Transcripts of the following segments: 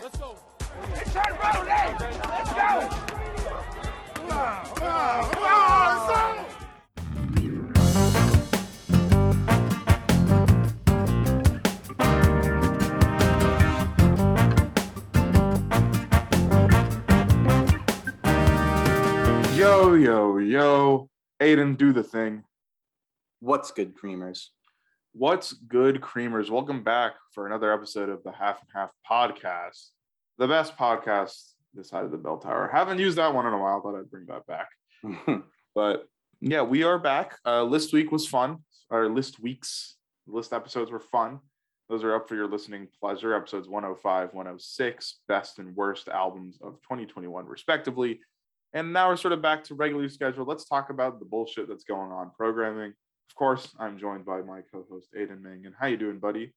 boys. Let's go. Let's try to roll that. Let's go. Come on, come on, come on, let's go. Yo, yo, yo. Aiden, do the thing. What's good, creamers? What's good, creamers? Welcome back for another episode of the Half and Half podcast, the best podcast this side of the bell tower. Haven't used that one in a while. Thought I'd bring that back. But yeah, we are back. Uh, list week was fun. Our list weeks, list episodes were fun. Those are up for your listening pleasure. Episodes 105, 106, best and worst albums of 2021, respectively. And now we're sort of back to regularly scheduled. Let's talk about the bullshit that's going on programming. Of course, I'm joined by my co-host Aiden Mangan. How you doing, buddy?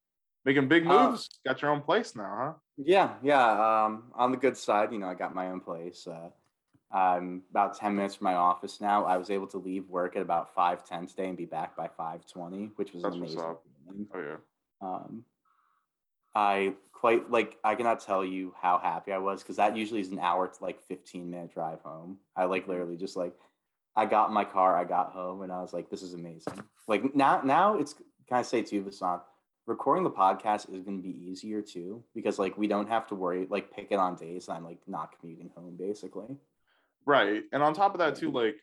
Making big Uh, moves. Got your own place now, huh? yeah, yeah. Um, on the good side, you know, I got my own place. Uh, I'm about ten minutes from my office now. I was able to leave work at about five ten today and be back by five twenty, which was That's amazing. Oh yeah. Um, I quite like. I cannot tell you how happy I was because that usually is an hour to like fifteen minute drive home. I like Mm-hmm. literally just like. I got in my car, I got home, and I was like, "This is amazing." Like now, now it's can I say to too, Vasant, recording the podcast is going to be easier too because like we don't have to worry like pick it on days I'm like not commuting home basically. Right. And on top of that too, like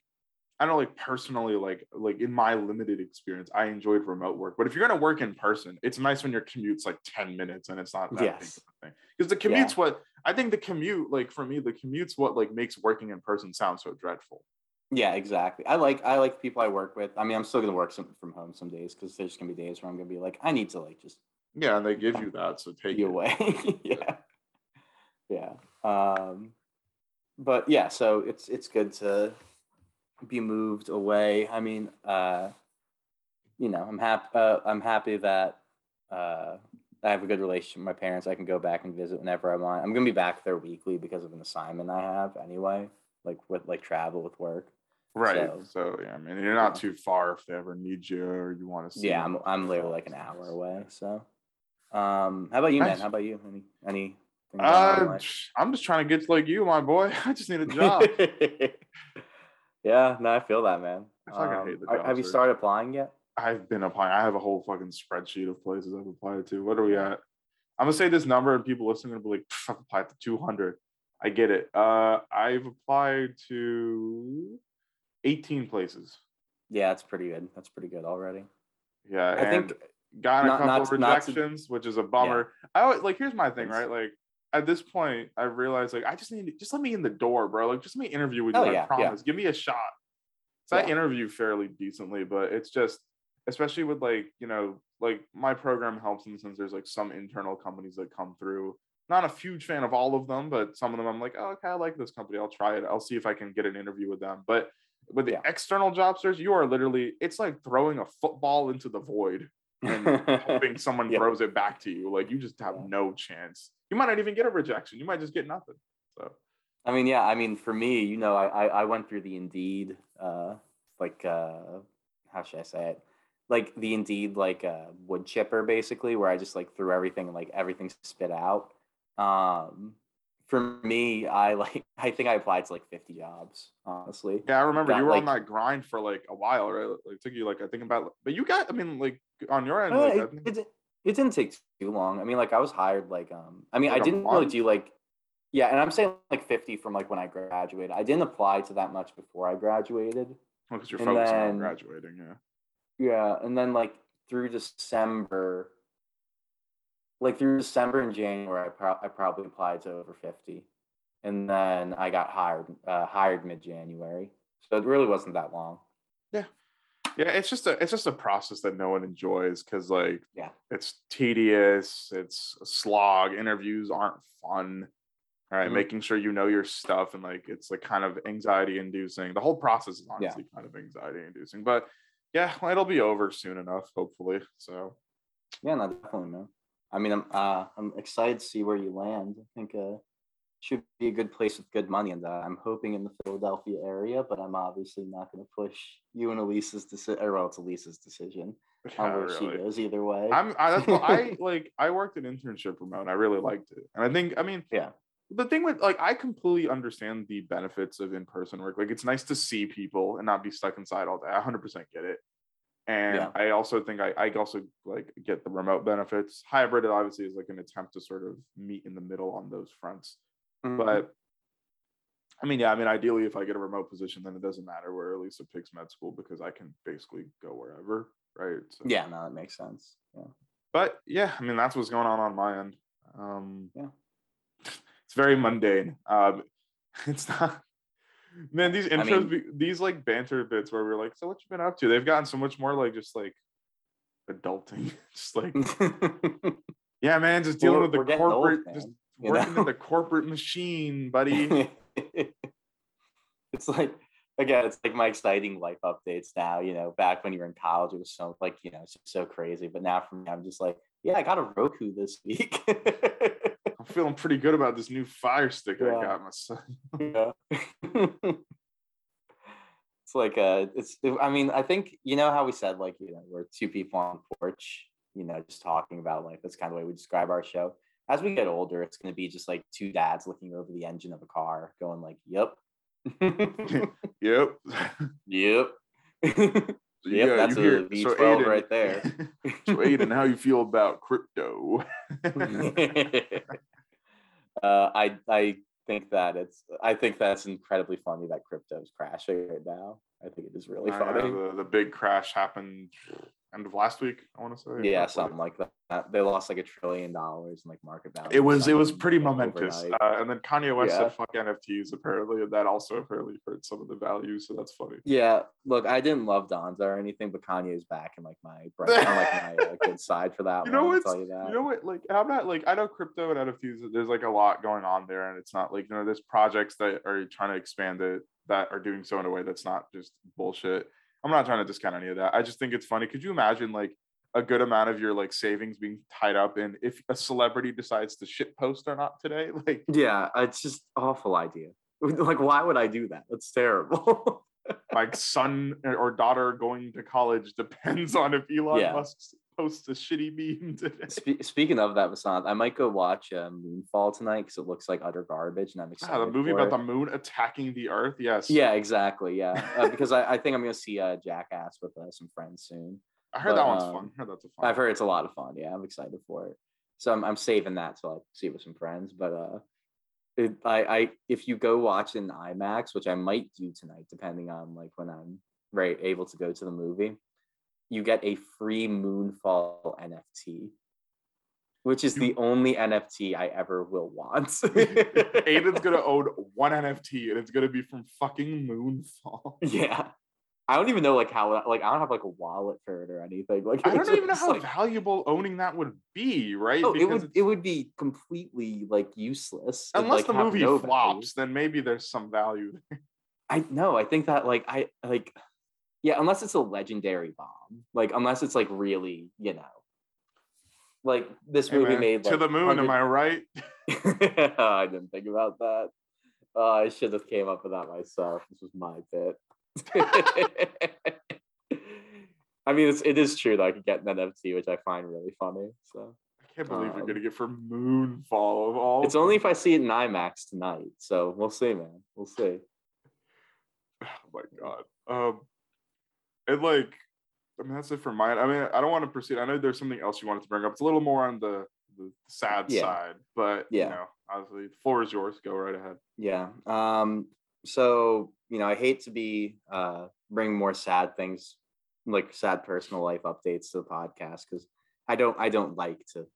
I know like personally, like like in my limited experience, I enjoyed remote work. But if you're gonna work in person, it's nice when your commute's like 10 minutes and it's not that Yes. big of a thing. Because the commute's what I think the commute, like for me, the commute's what like makes working in person sound so dreadful. Yeah, exactly. I like I like the people I work with. I mean, I'm still gonna work some, from home some days because there's gonna be days where I'm gonna be like, I need to like just Yeah, and they give you that. So take you away. yeah, yeah. Um, but yeah, so it's it's good to be moved away. I mean, uh, you know, I'm happy. Uh, I'm happy that uh, I have a good relationship with my parents. I can go back and visit whenever I want. I'm gonna be back there weekly because of an assignment I have anyway, like with like travel with work. Right. So- So, yeah, I mean you're not too far if they ever need you or you want to see. Yeah. I'm I'm literally like an hour away. So, um, how about you, Nice. man? How about you? Any any? Uh, I'm just trying to get like you, my boy. I just need a job. yeah, no, I feel that, man. I fucking hate the are- have you started applying yet? I've been applying. I have a whole fucking spreadsheet of places I've applied to. What are we at? I'm gonna say this number, and people listening gonna be like, "I've applied to 200." I get it. Uh, I've applied to 18 places. Yeah, that's pretty good. That's pretty good already. Yeah, I and think got a not- couple not of not to- rejections, which is a bummer. I always like. Here's my thing, right? Like at this point, I realized like I just need to, just let me in the door, bro. Like just let me interview with you. Oh, I yeah, yeah. promise. Give me a shot. So I interview fairly decently, but it's just especially with like you know like my program helps in the sense there's like some internal companies that come through. Not a huge fan of all of them, but some of them I'm like, oh, okay, I like this company. I'll try it. I'll see if I can get an interview with them. But with the Yeah. external job search, you are literally it's like throwing a football into the void and hoping someone Yeah. throws it back to you. Like you just have no chance. You might not even get a rejection. You might just get nothing. So I mean, yeah. I mean, for me, you know, I I, I went through the Indeed, uh, like uh, how should I say it? Like the Indeed, like uh, wood chipper, basically, where I just like threw everything and like everything spit out. Um, for me, I like I think I applied to like fifty jobs, honestly. yeah, I remember Got, you were on that grind for like a while, right? Like it took you like I think about, but you got. I mean, like on your end, Uh, like, I it, think- it, it didn't take too long. I mean, like I was hired like um I mean Like I didn't really do like yeah, and I'm saying like 50 from like when I graduated. I didn't apply to that much before I graduated. because you're and focusing on graduating. Yeah. Yeah, and then like through December like through December and January I, pro- I probably applied to over 50. And then I got hired uh, hired mid-January. So it really wasn't that long. Yeah, Yeah. it's just a it's just a process that no one enjoys because like Yeah. it's tedious, it's a slog. Interviews aren't fun. All right, Mhm. making sure you know your stuff and like it's like kind of anxiety inducing. The whole process is Yeah. honestly kind of anxiety inducing, but yeah, well, it'll be over soon enough, hopefully. So Yeah, no, definitely, man. I mean, I'm uh, I'm excited to see where you land. I think uh, should be a good place with good money. And uh, I'm hoping in the Philadelphia area, but I'm obviously not going to push you and Elise's decision. Or well, it's Elise's decision Yeah, on where really. she goes either way. I'm I, that's what I like I worked an internship remote and I really liked it. And I think I mean Yeah. the thing with like I completely understand the benefits of in-person work. Like it's nice to see people and not be stuck inside all day. I 100% get it. And Yeah. I also think I, I also like get the remote benefits. Hybrid obviously is like an attempt to sort of meet in the middle on those fronts. Mhm. But I mean, yeah, I mean, ideally, if I get a remote position, then it doesn't matter where Elisa picks med school because I can basically go wherever, right? So, yeah, no, that makes sense. Yeah. but yeah, I mean that's what's going on on my end. Um, Yeah. it's very mundane. Um, it's not. Man, these intros, mean- these like banter bits where we're like, "So what you been up to?" They've gotten so much more like just like adulting, just like yeah, man, just dealing We're- with the getting old, corporate, just you working know? in the corporate machine, buddy. it's like again, it's like my exciting life updates now. You know, back when you were in college, it was so like you know, it's just so crazy. But now for me, I'm just like, yeah, I got a Roku this week. Feeling pretty good about this new Fire Stick I Yeah. got myself. yeah. it's like uh it's I mean, I think you know how we said like, you know, we're two people on the porch, you know, just talking about life. That's kind of the way we describe our show. As we get older, it's gonna be just like two dads looking over the engine of a car, going like, Yep. Yep. yep. So Yep, yeah, that's you a hear- V12 so Aiden- right there. so Aiden, how you feel about crypto? uh, I I think that it's I think that's incredibly funny that crypto is crashing right now. I think it is really I funny. the, the big crash happened end of last week. I want to say. yeah, something like that. They lost like a trillion dollars in like market value. It was it was pretty momentous, uh, and then Kanye West Yeah. said "fuck NFTs" apparently, and that also apparently hurt some of the value. So that's funny. yeah, look, I didn't love Donda or anything, but Kanye's back in like my bright, on like my uh, good side for that You know tell you that. you know what like I'm not like I know crypto and NFTs. There's like a lot going on there, and it's not like you know there's projects that are trying to expand it that are doing so in a way that's not just bullshit. I'm not trying to discount any of that. I just think it's funny. Could you imagine like a good amount of your like savings being tied up in if a celebrity decides to shit post or not today? Like yeah, it's just awful idea. Like, why would I do that? That's terrible. my son or daughter going to college depends on if Elon Yeah. Musk posts a shitty meme today. Spe- speaking of that, Vasant, I might go watch uh, Moonfall tonight because it looks like utter garbage, and I'm excited. Ah, the movie about it. the moon attacking the Earth. Yes. Yeah, exactly. Yeah, uh, because I, I think I'm gonna see uh, Jackass with uh, some friends soon. I heard but, that one's um, fun. I heard that's a fun. I've heard it's a lot of fun. Yeah, I'm excited for it. So I'm, I'm saving that to like see it with some friends. But uh, it, I I if you go watch in IMAX, which I might do tonight, depending on like when I'm right able to go to the movie, you get a free Moonfall NFT, which is the only NFT I ever will want. Aiden's gonna own one NFT, and it's gonna be from fucking Moonfall. yeah. I don't even know like how like I don't have like a wallet for it or anything. Like I don't even know how like, valuable owning that would be, right? Oh, it would it's- it would be completely like useless. Unless like, the movie no value. flops, then maybe there's some value. there. I know. I think that like I like yeah, unless it's a legendary bomb. Like unless it's like really, you know. Like this movie made like to the moon, am I right? I didn't think about that. Uh, I should have came up with that myself. This was my bit. I mean, it's, it is true that I could get an NFT, which I find really funny. So I can't believe you're gonna get for Moonfall of all. it's only if I see it in IMAX tonight. So we'll see, man. We'll see. Oh my god. Um, and like, I mean, that's it for mine. I mean, I don't want to proceed. I know there's something else you wanted to bring up. It's a little more on the the sad Yeah. side, but Yeah. you know, obviously, the floor is yours. Go right ahead. Yeah. Um, so you know, I hate to be uh bring more sad things, like sad personal life updates to the podcast because I don't I don't like to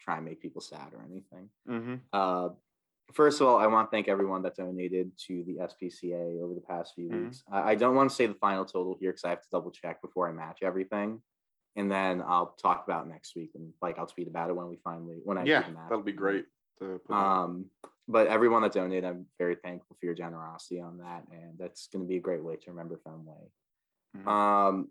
try and make people sad or anything. Mm-hmm. Uh, first of all, I want to thank everyone that donated to the SPCA over the past few Mhm. weeks. I, I don't want to say the final total here because I have to double check before I match everything, and then I'll talk about next week and like I'll tweet about it when we finally when I Yeah, match. that'll be great. To put. Um, but everyone that donated, I'm very thankful for your generosity on that, and that's going to be a great way to remember Fenway. Mhm. Um,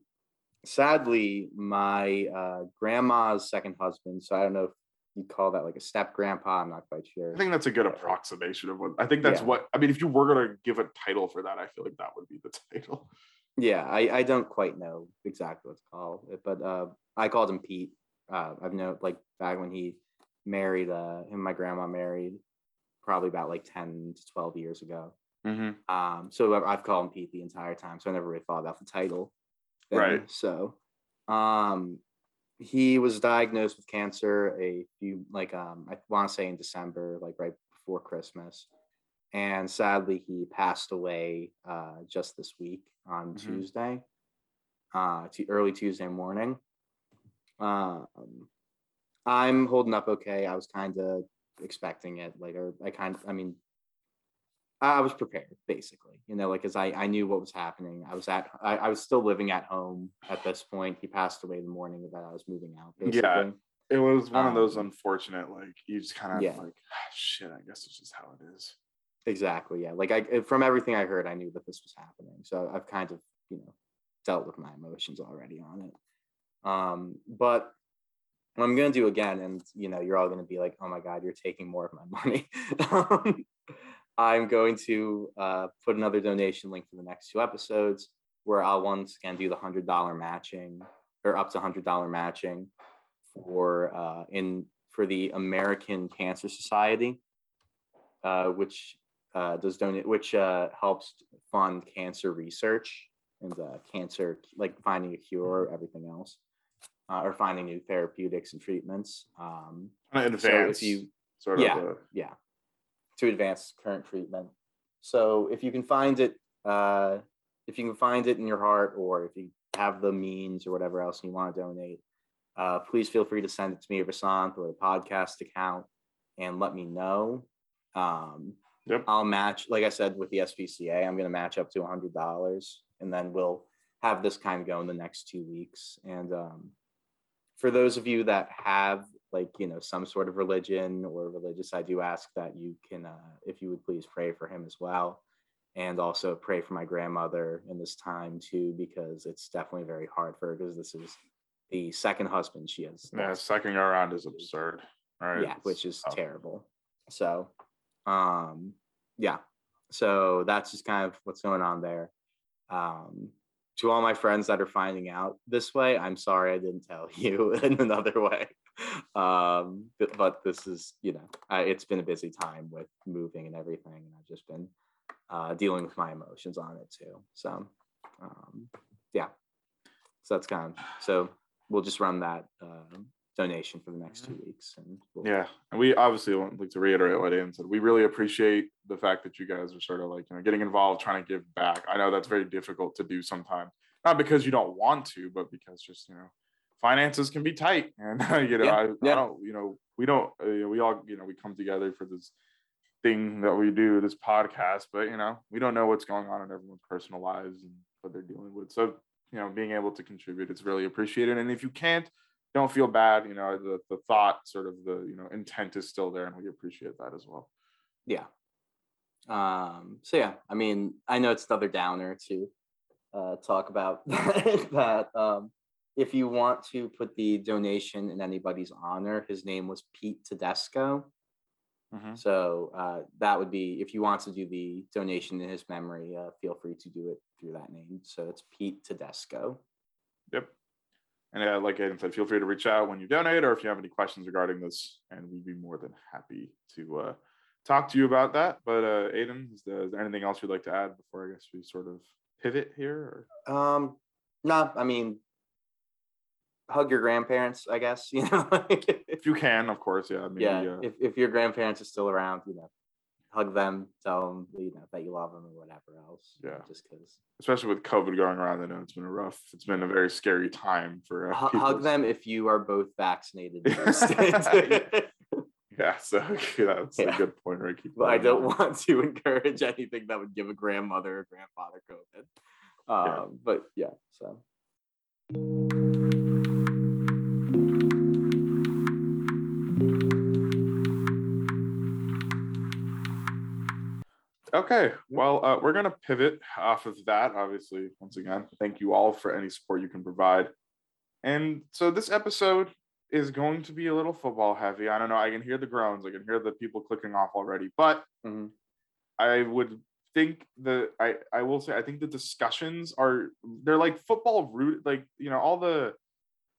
sadly, my uh, grandma's second husband. So I don't know if you'd call that like a step grandpa. I'm not quite sure. I think that's a good approximation of what I think that's Yeah. what I mean. If you were gonna give a title for that, I feel like that would be the title. Yeah, I, I don't quite know exactly what to call it, but uh, I called him Pete. Uh, I've known like back when he married uh, him, and my grandma married, probably about like ten to twelve years ago. Mm-hmm. Um, so I've- I've called him Pete the entire time, so I never really thought about the title. then. Right. So, um, he was diagnosed with cancer a few like um I want to say in December, like right before Christmas, and sadly he passed away uh just this week on Mhm. Tuesday, uh, to early Tuesday morning. Um, I'm holding up okay. I was kind of expecting it later. I kind of, I mean, I was prepared basically, you know, like, cause I, I knew what was happening. I was at, I, I was still living at home at this point. He passed away the morning that I was moving out. Basically. Yeah. It was one of those Um, unfortunate, like you just kind of yeah. like, "Ah, shit. I guess it's just how it is. Exactly. Yeah. Like I, from everything I heard, I knew that this was happening. So I've kind of, you know, dealt with my emotions already on it. Um, but what I'm gonna do again, and you know, you're all gonna be like, "Oh my God, you're taking more of my money." um, I'm going to uh, put another donation link for the next two episodes, where I'll once again do the hundred dollar matching, or up to hundred dollar matching, for uh, in for the American Cancer Society, uh, which uh, does donate, which uh, helps fund cancer research and uh, cancer, like finding a cure, everything else, uh, or finding new therapeutics and treatments. Um, Kind of so if you, sort of. yeah. uh, yeah, to advance current treatment. So if you can find it, uh, if you can find it in your heart, or if you have the means or whatever else you want to donate, uh, please feel free to send it to me or Vasant or the podcast account and let me know. Um, Yep. I'll match, like I said, with the SPCA, I'm going to match up to $100 and then we'll have this kind of go in the next two weeks. And um, for those of you that have like, you know, some sort of religion or religious, I do ask that you can, uh, if you would please pray for him as well. And also pray for my grandmother in this time too, because it's definitely very hard for her because this is the second husband she has. yeah, second around is absurd. Right. Yeah, which is tough. terrible. So, um, yeah. So that's just kind of what's going on there. Um, to all my friends that are finding out this way, I'm sorry I didn't tell you in another way. Um, but, but this is, you know, I, it's been a busy time with moving and everything, and I've just been uh, dealing with my emotions on it too. So, um, yeah. So that's kind of so we'll just run that uh, donation for the next two weeks, and we'll, Yeah, and we obviously want like to reiterate what Ian said. We really appreciate the fact that you guys are sort of like you know getting involved, trying to give back. I know that's very difficult to do sometimes, not because you don't want to, but because just you know finances can be tight, and you know Yeah, I, yeah. I don't you know we don't uh, you know, we all you know we come together for this thing that we do, this podcast, but you know we don't know what's going on in everyone's personal lives and what they're dealing with. So you know being able to contribute is really appreciated, and if you can't don't feel bad you know the the thought sort of the you know intent is still there and we appreciate that as well yeah. Um, so yeah, I mean, I know it's another downer to uh, talk about that. Um, if you want to put the donation in anybody's honor, his name was Pete Tedesco. So uh, that would be if you want to do the donation in his memory, uh, feel free to do it through that name. So it's Pete Tedesco. yep and uh, like Aiden said feel free to reach out when you donate or if you have any questions regarding this and we'd be more than happy to uh, talk to you about that but uh Aiden is there, is there anything else you'd like to add before I guess we sort of pivot here or? Um, no, I mean, hug your grandparents, I guess. You know, if you can of course yeah maybe yeah. uh, If if your grandparents are still around, you know, hug them, tell them you know that you love them or whatever else. Yeah. just because. especially with COVID going around I know it's been a rough it's been a very scary time for uh, Hug them if you are both vaccinated. Yeah. so okay, that's Yeah. a good point keep but I don't want to encourage anything that would give a grandmother or grandfather COVID. Yeah. Um, But yeah, so Okay, well, uh, we're going to pivot off of that. Obviously, once again, thank you all for any support you can provide. And so, this episode, is going to be a little football heavy. I don't know. I can hear the groans. I can hear the people clicking off already. But Mhm. I would think the I I will say I think the discussions are they're like football root like you know all the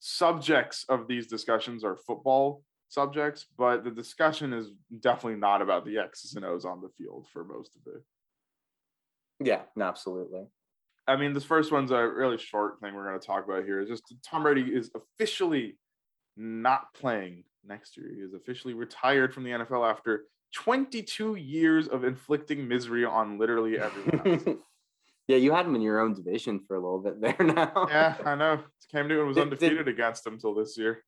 subjects of these discussions are football subjects, but the discussion is definitely not about the X's and O's on the field for most of it. Yeah, absolutely. I mean, this first one's a really short thing we're going to talk about here. Is just Tom Brady is officially not playing next year. He is officially retired from the NFL after 22 years of inflicting misery on literally everyone. yeah, you had him in your own division for a little bit there now. yeah, I know. Cam Newton was Did- undefeated against him till this year.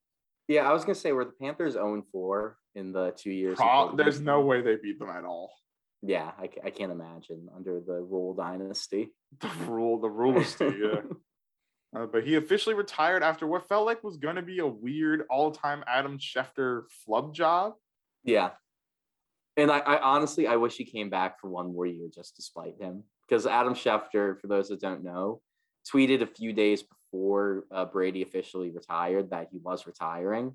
Yeah, I was gonna say were the Panthers 0 4 in the two years. Pro- there's no way they beat them at all. Yeah, I, I can't imagine under the Rule Dynasty. The rule, the rule of yeah. Uh, but he officially retired after what felt like was going to be a weird all-time Adam Schefter flub job. Yeah. And I, I honestly I wish he came back for one more year just to spite him. Because Adam Schefter, for those that don't know, tweeted a few days before uh, Brady officially retired that he was retiring.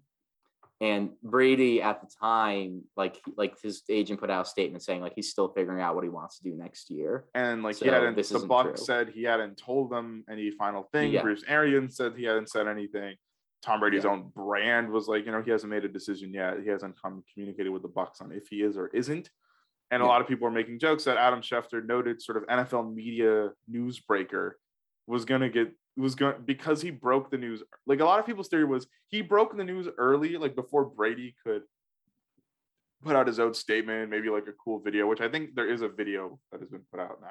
And Brady at the time, like like his agent put out a statement saying like he's still figuring out what he wants to do next year. And like he hadn't, this the Buck true. said he hadn't told them any final thing. Yeah. Bruce Arians said he hadn't said anything. Tom Brady's Yeah. own brand was like, you know, he hasn't made a decision yet. He hasn't come communicated with the Bucks on if he is or isn't. And a lot of people are making jokes that Adam Schefter, noted sort of NFL media newsbreaker, was gonna get was going because he broke the news. Like a lot of people's theory was he broke the news early, like before Brady could put out his own statement, maybe like a cool video, which I think there is a video that has been put out now.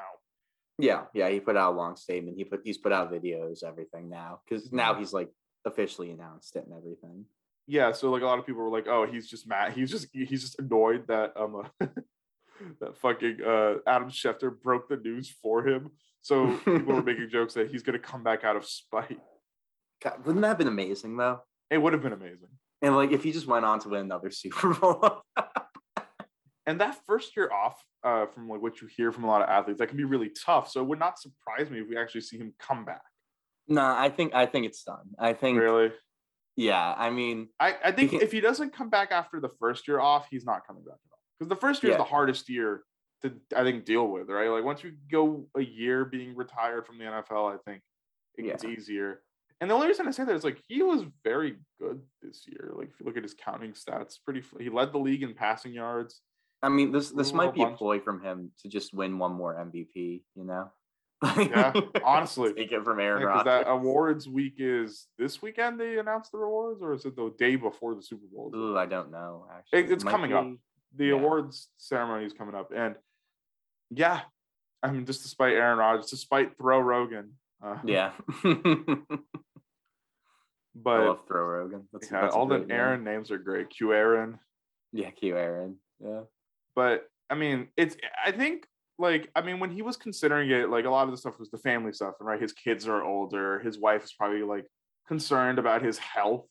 Yeah, yeah, he put out a long statement. He put he's put out videos, everything now. Because now he's like officially announced it and everything. yeah so like a lot of people were like oh he's just mad he's just he's just annoyed that um uh, that fucking uh adam schefter broke the news for him so people were making jokes that he's gonna come back out of spite. God, wouldn't that have been amazing though? it would have been amazing. And like if he just went on to win another Super Bowl. and that first year off uh from like what you hear from a lot of athletes that can be really tough. So it would not surprise me if we actually see him come back. No, I think I think it's done. I think really? Yeah, I mean i i think can- if he doesn't come back after the first year off he's not coming back at all. Because the first year is the hardest year to i think deal with right like once you go a year being retired from the nfl i think it gets Yeah. easier and the only reason i say that is like he was very good this year like if you look at his counting stats pretty he led the league in passing yards I mean this this might be a ploy from him to just win one more MVP, you know? Yeah, honestly. Take it from Aaron Rodgers. that awards week is this weekend they announced the rewards or is it the day before the super bowl Ooh, I don't know actually. It- it's might coming up. The Yeah. awards ceremony is coming up and yeah i mean just despite aaron rodgers despite throw rogan uh, Yeah. I but love Throw Rogan. That's, yeah, that's all the name. aaron names are great q aaron Yeah, Q Aaron. Yeah. but i mean it's i think like i mean when he was considering it like a lot of the stuff was the family stuff and right his kids are older his wife is probably like concerned about his health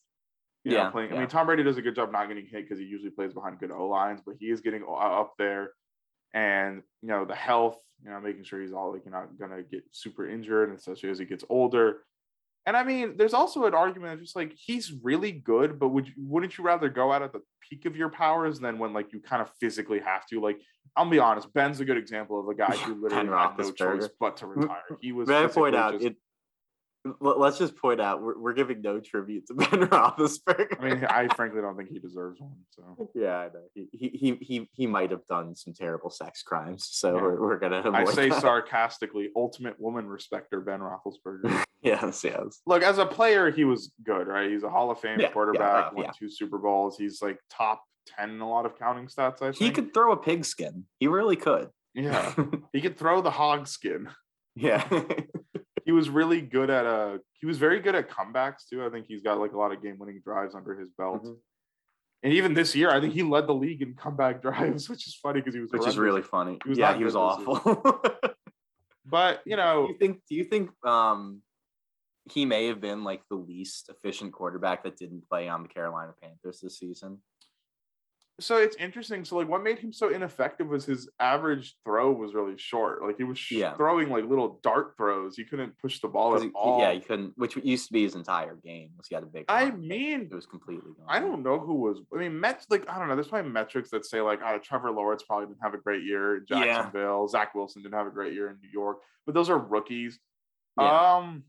you know, Yeah, playing. I mean, Tom Brady does a good job not getting hit because he usually plays behind good O lines, but he is getting uh, up there, and you know the health, you know, making sure he's all like you're not gonna get super injured, and especially as he gets older. And I mean, there's also an argument of just like he's really good, but would you wouldn't you rather go out at the peak of your powers than when like you kind of physically have to? Like, I'll be honest, Ben's a good example of a guy who literally had no choice but to retire. He was. May I point out just- it? Let- Let's just point out we're, we're giving no tribute to Ben Roethlisberger. I mean, I frankly don't think he deserves one. So. yeah, I know he he he he, he might have done some terrible sex crimes, so Yeah. we're, we're gonna. I say that. sarcastically, ultimate woman respecter Ben Roethlisberger. Yes, yes. Look, as a player, he was good, right? He's a Hall of Fame Yeah, yeah, quarterback, uh, won yeah. two Super Bowls. He's like top ten in a lot of counting stats. I think He could throw a pigskin. He really could. yeah, he could throw the hog skin. yeah. He was really good at uh he was very good at comebacks too. I think he's got like a lot of game winning drives under his belt. Mhm. And even this year, I think he led the league in comeback drives, which is funny because he was Which is really funny. He was yeah, he was good this year. awful. But you do know, you think? Do you think um he may have been like the least efficient quarterback that didn't play on the Carolina Panthers this season? So it's interesting. So like, what made him so ineffective was his average throw was really short. Like he was sh- Yeah. throwing like little dart throws. He couldn't push the ball at he- all. yeah, he couldn't, which used to be his entire game. Was he had a big. I mean, it was completely gone. I don't know who was. I mean, Mets like I don't know. There's probably metrics that say like, oh, Trevor Lawrence probably didn't have a great year in Yeah. Jacksonville. Zach Wilson didn't have a great year in New York, but those are rookies. Yeah. Um,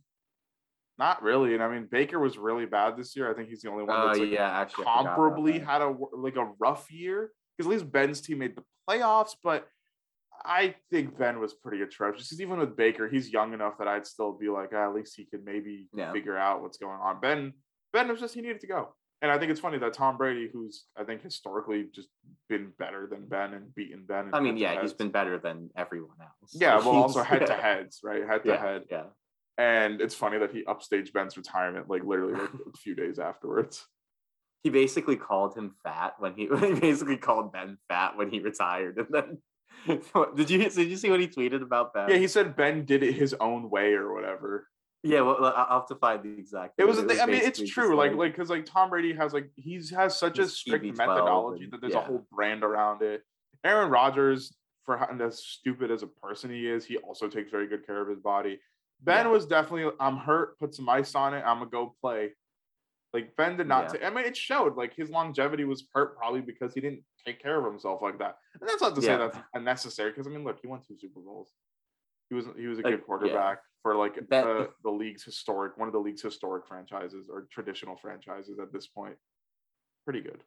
not really. And I mean, Baker was really bad this year. I think he's the only one that's like yeah, actually, I forgot about comparably had a like a rough year because at least Ben's team made the playoffs, but I think Ben was pretty atrocious. Because even with Baker, he's young enough that I'd still be like, "Ah, at least he could maybe Yeah. figure out what's going on. Ben, Ben was just he needed to go. And I think it's funny that Tom Brady, who's I think historically just been better than Ben and beaten Ben. in I mean, yeah, he's been better than everyone else. Yeah, well, also head to heads, right? Head to head. yeah. And it's funny that he upstaged Ben's retirement like literally like a few days afterwards. He basically called him fat when he, he basically called Ben fat when he retired, and then did you did you see what he tweeted about Ben? Yeah, he said Ben did it his own way or whatever. yeah. Well, I'll have to find the exact. It was, a thing- I mean, it's true. Like, like, because like Tom Brady has like he's has such a strict TB12 methodology and- that there's a whole brand around it. Aaron Rodgers, for how as stupid as a person he is, he also takes very good care of his body. Ben Yeah. was definitely, I'm hurt. Put some ice on it. I'm gonna go play. Like Ben did not. Yeah. ta- I mean, it showed. Like his longevity was hurt probably because he didn't take care of himself like that. And that's not to say that's unnecessary. Because I mean, look, he won two Super Bowls. He was he was a Like, good yeah. quarterback for like Ben- uh, the league's historic one of the league's historic franchises or traditional franchises at this point. Pretty good.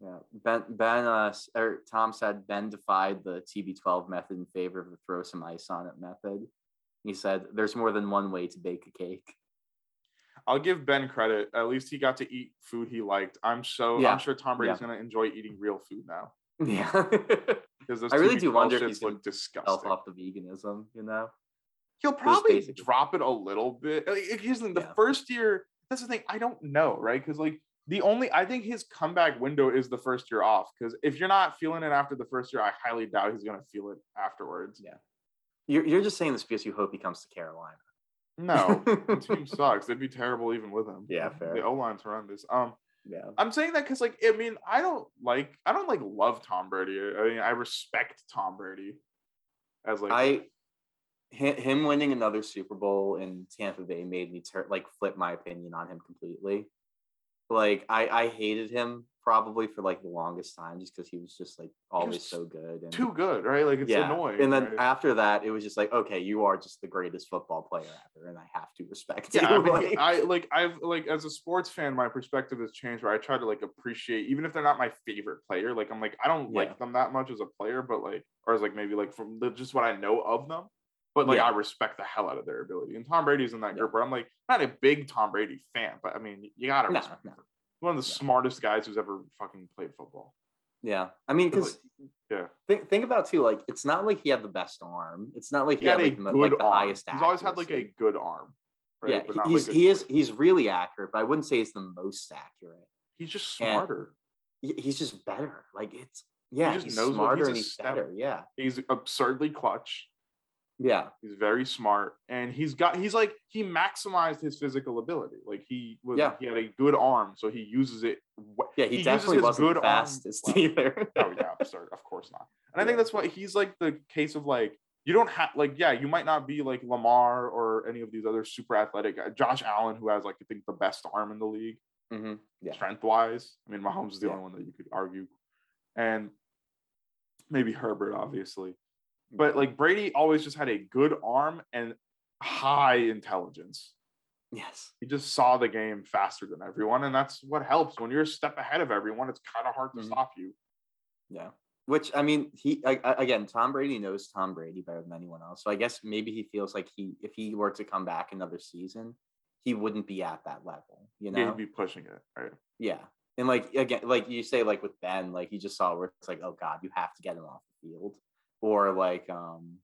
Yeah, Ben Ben uh or Tom said Ben defied the TB12 method in favor of the throw some ice on it method. He said there's more than one way to bake a cake. I'll give Ben credit. At least he got to eat food he liked. I'm so Yeah. I'm sure Tom Brady's Yeah. gonna enjoy eating real food now Yeah, because those I really do wonder if he's look disgusting. off the veganism, you know. He'll probably drop it a little bit. Like, Here's the, the Yeah. first year. That's the thing. I don't know, right? Because like the only I think his comeback window is the first year off. Because if you're not feeling it after the first year, I highly doubt he's gonna feel it afterwards. Yeah. You're you're just saying this because you hope he comes to Carolina. No, the team sucks. They'd be terrible even with him. Yeah, fair. The O line's horrendous. Um, Yeah. I'm saying that because like I mean I don't like I don't like love Tom Brady. I mean I respect Tom Brady as like I him winning another Super Bowl in Tampa Bay made me tur- like flip my opinion on him completely. Like I I hated him probably for like the longest time just because he was just like always so good and too good, right? Like it's yeah. annoying. And then right? after that, it was just like okay, you are just the greatest football player ever, and I have to respect yeah, you. I, mean, like- I like I've like as a sports fan, my perspective has changed where I try to like appreciate even if they're not my favorite player. Like I'm like I don't Yeah. like them that much as a player, but like or as like maybe like from the, just what I know of them. But like Yeah. I respect the hell out of their ability. And Tom Brady's in that Yeah. group where I'm like not a big Tom Brady fan, but I mean you gotta No, respect no. One of the No. smartest guys who's ever fucking played football. yeah, I mean, because Yeah. think think about too, like it's not like he had the best arm. It's not like He he, had had a like, like the arm. highest. He's always had like a good arm. Right? yeah. But he's like, he is great- he's really accurate, but I wouldn't say he's the most accurate. he's just smarter. He- He's just better. Like it's yeah, just he's knows smarter he's and he's step- better. Yeah, He's absurdly clutch. Yeah, He's very smart, and he's got he's like he maximized his physical ability. Like he was, Yeah. he had a good arm, so he uses it. yeah. He, uses definitely wasn't good arm fastest well. either. Oh yeah, absurd. Of course not. And I think that's what he's like the case of like you don't have like yeah you might not be like Lamar or any of these other super athletic guys. Josh Allen who has like I think the best arm in the league hmm Yeah, strength wise. I mean Mahomes is the Yeah. only one that you could argue, and maybe Herbert obviously, but like Brady always just had a good arm and high intelligence. yes, He just saw the game faster than everyone, and that's what helps. When you're a step ahead of everyone, it's kind of hard to Mhm. stop you. yeah. Which I mean, he I, again, Tom Brady knows Tom Brady better than anyone else. So I guess maybe he feels like he, if he were to come back another season, he wouldn't be at that level. You know, He'd be pushing it, right? Yeah. And like again, like you say, like with Ben, like he just saw where it's like, oh God, you have to get him off the field. Or like um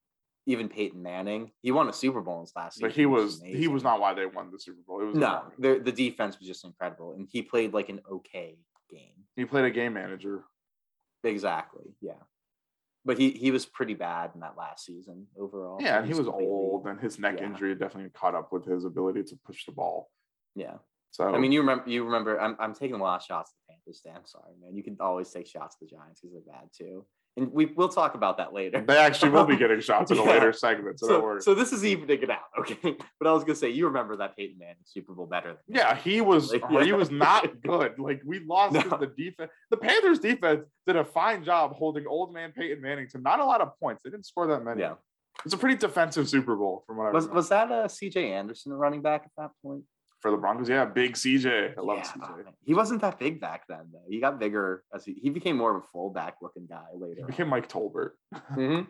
even Peyton Manning. He won a Super Bowl in his last season. But he was is he was not why they won the Super Bowl. It was No, the the defense was just incredible. And he played like an okay game. he played a game manager. Exactly. Yeah. But he he was pretty bad in that last season overall. Yeah, and he was old, and his neck yeah. injury definitely caught up with his ability to push the ball. Yeah. So I mean, you remember, you remember. I'm, I'm taking a lot of shots at the Panthers. Today. I'm sorry, man. You can always take shots at the Giants because they're bad too, and we we'll talk about that later. they actually will be getting shots in a Yeah. later segment, so, don't So, worry. so this is evening it out, okay? But I was gonna say, you remember that Peyton Manning Super Bowl better than. Yeah, he was Like, he was not good. Like we lost No. the defense. The Panthers defense did a fine job holding old man Peyton Manning to not a lot of points. They didn't score that many. Yeah. It's a pretty defensive Super Bowl from what I Was remember. was that uh, C.J. Anderson running back at that point? For the Broncos. Yeah, big CJ. I love Yeah, CJ. He wasn't that big back then, though. He got bigger as he, he became more of a fullback looking guy He later. became Mike Tolbert. Mm-hmm.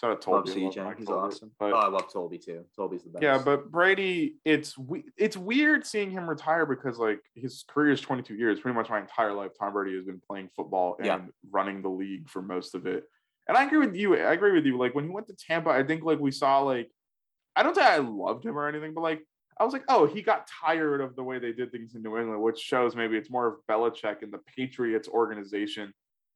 Shout out Love Tolby. Love CJ. Mike He's Tolbert. awesome. But oh, I love Tolby too. Tolby's the best. yeah, but Brady, it's it's weird seeing him retire because like his career is 22 years. Pretty much my entire life, Tom Brady has been playing football and Yeah. running the league for most of it. And I agree with you. I agree with you. Like when he went to Tampa, I think like we saw like I don't say I loved him or anything, but like I was like, oh, he got tired of the way they did things in New England, which shows maybe it's more of Belichick and the Patriots organization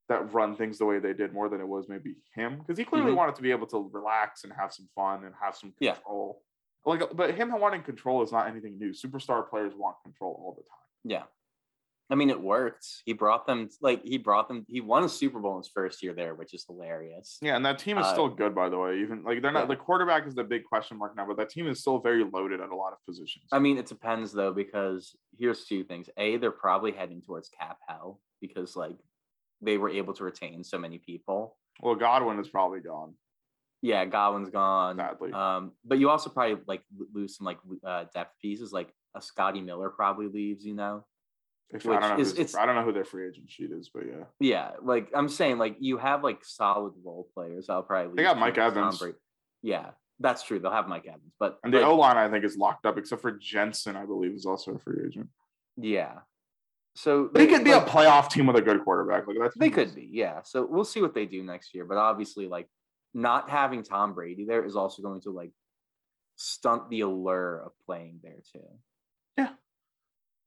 that run things the way they did more than it was maybe him because he clearly Mhm. wanted to be able to relax and have some fun and have some Yeah. control. Like, but him wanting control is not anything new. Superstar players want control all the time. yeah. I mean, it worked. He brought them like he brought them. He won a Super Bowl in his first year there, which is hilarious. Yeah, and that team is Uh, still good, by the way. Even like they're not the quarterback is the big question mark now, but that team is still very loaded at a lot of positions. I mean, it depends though, because here's two things. A, they're probably heading towards cap hell because like they were able to retain so many people. well, Godwin is probably gone. Yeah, Godwin's gone. Sadly. Um, but you also probably like lose some like uh, depth pieces. Like a Scotty Miller probably leaves. You know. If, I don't know, is- it's- I don't know who their free agent sheet is, but yeah, Yeah, like I'm saying, like you have like solid role players. I'll probably They got Mike Evans. Yeah, that's true. They'll have Mike Evans, but and the like, O line I think is locked up, except for Jensen, I believe, is also a free agent. yeah. So They could be a playoff team with a good quarterback. Like that's They could be, yeah. So we'll see what they do next year. But obviously, like not having Tom Brady there is also going to like stunt the allure of playing there too. Yeah.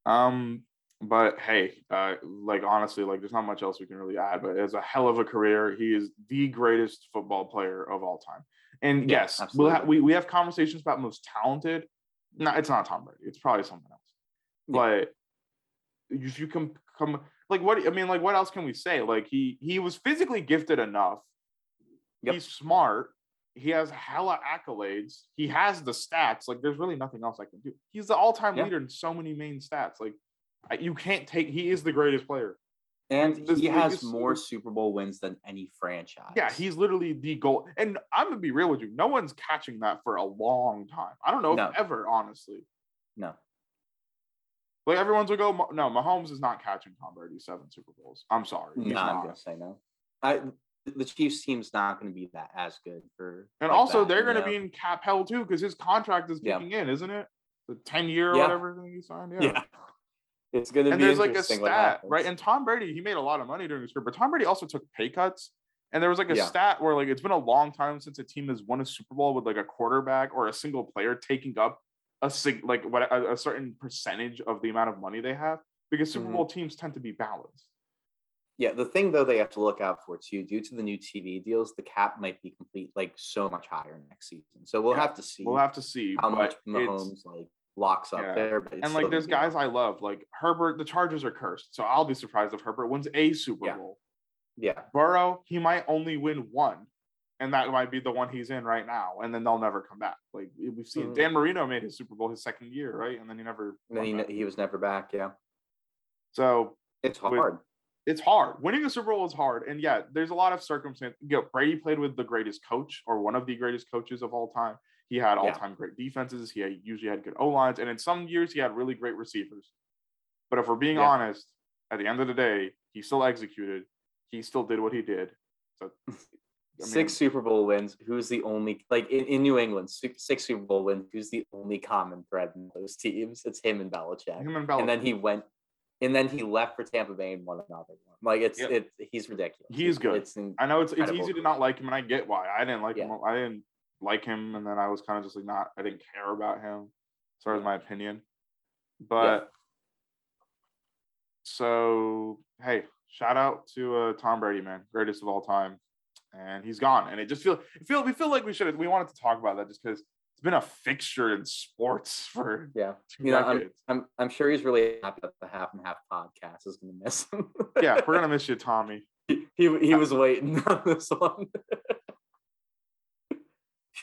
Um, but hey, uh, like honestly, like there's not much else we can really add. But it's a hell of a career. He is the greatest football player of all time. And Yeah, yes, we'll ha- we we have conversations about most talented. No, it's not Tom Brady. It's probably someone else. Yeah. But if you can come, like what I mean, like what else can we say? Like he he was physically gifted enough. Yep. He's smart. He has hella accolades. He has the stats. Like, there's really nothing else I can do. He's the all-time Yeah. leader in so many main stats. Like, you can't take. He is the greatest player. And This he has more Super Bowl wins than any franchise. Yeah, he's literally the goal. And I'm gonna be real with you. No one's catching that for a long time. I don't know No. if ever, honestly. no. Like everyone's gonna go. "Ma- No, Mahomes is not catching Tom Brady seven Super Bowls. I'm sorry. No, I'm gonna say no. I the Chiefs team's not going to be that as good for. And like also, that, they're going to be in cap hell too because his contract is Yeah. kicking in, isn't it? The 10 year or whatever thing he signed. Yeah. It's going to and be there's like a stat, right? And Tom Brady, he made a lot of money during his career, but Tom Brady also took pay cuts. And there was like a Yeah. stat where like it's been a long time since a team has won a Super Bowl with like a quarterback or a single player taking up a sig- like what a, a certain percentage of the amount of money they have because Super Mhm. Bowl teams tend to be balanced. Yeah, the thing though they have to look out for too, due to the new TV deals, the cap might be complete like so much higher next season. So we'll Yeah, have to see We'll have to see how much Mahomes like locks up Yeah. and like there's guys I love, like Herbert. The Chargers are cursed, so I'll be surprised if Herbert wins a Super Yeah. Bowl. yeah, Burrow, he might only win one, and that might be the one he's in right now, and then they'll never come back. Like we've seen, Mhm. Dan Marino made his Super Bowl his second year, right, and then he never. then he, back. he was never back. Yeah, So it's With- hard. it's hard. Winning a Super Bowl is hard, and yeah, there's a lot of circumstance. You know, Brady played with the greatest coach or one of the greatest coaches of all time. He had all-time great defenses. He had, usually had good O lines, and in some years he had really great receivers. But if we're being Yeah. honest, at the end of the day, he still executed. He still did what he did. So I mean, six Super Bowl wins. Who's the only like in, in New England? Six, Super Bowl wins. Who's the only common thread in those teams? It's him and Belichick. him and, and then he went, and then he left for Tampa Bay and won another one. Like it's Yep. it. He's ridiculous. He's good. It's I know it's it's easy to not like him, and I get why. I didn't like Yeah. him. I didn't like him, and then I was kind of just like not. I didn't care about him, as far as my opinion. But so hey, shout out to uh, Tom Brady, man, greatest of all time, and he's gone. And it just feel it feel we feel like we should have we wanted to talk about that just because it's been a fixture in sports for Yeah. You know, I'm. I'm I'm sure he's really happy that the half and half podcast is gonna miss him. yeah, we're gonna miss you, Tommy. he he, he was waiting on this one.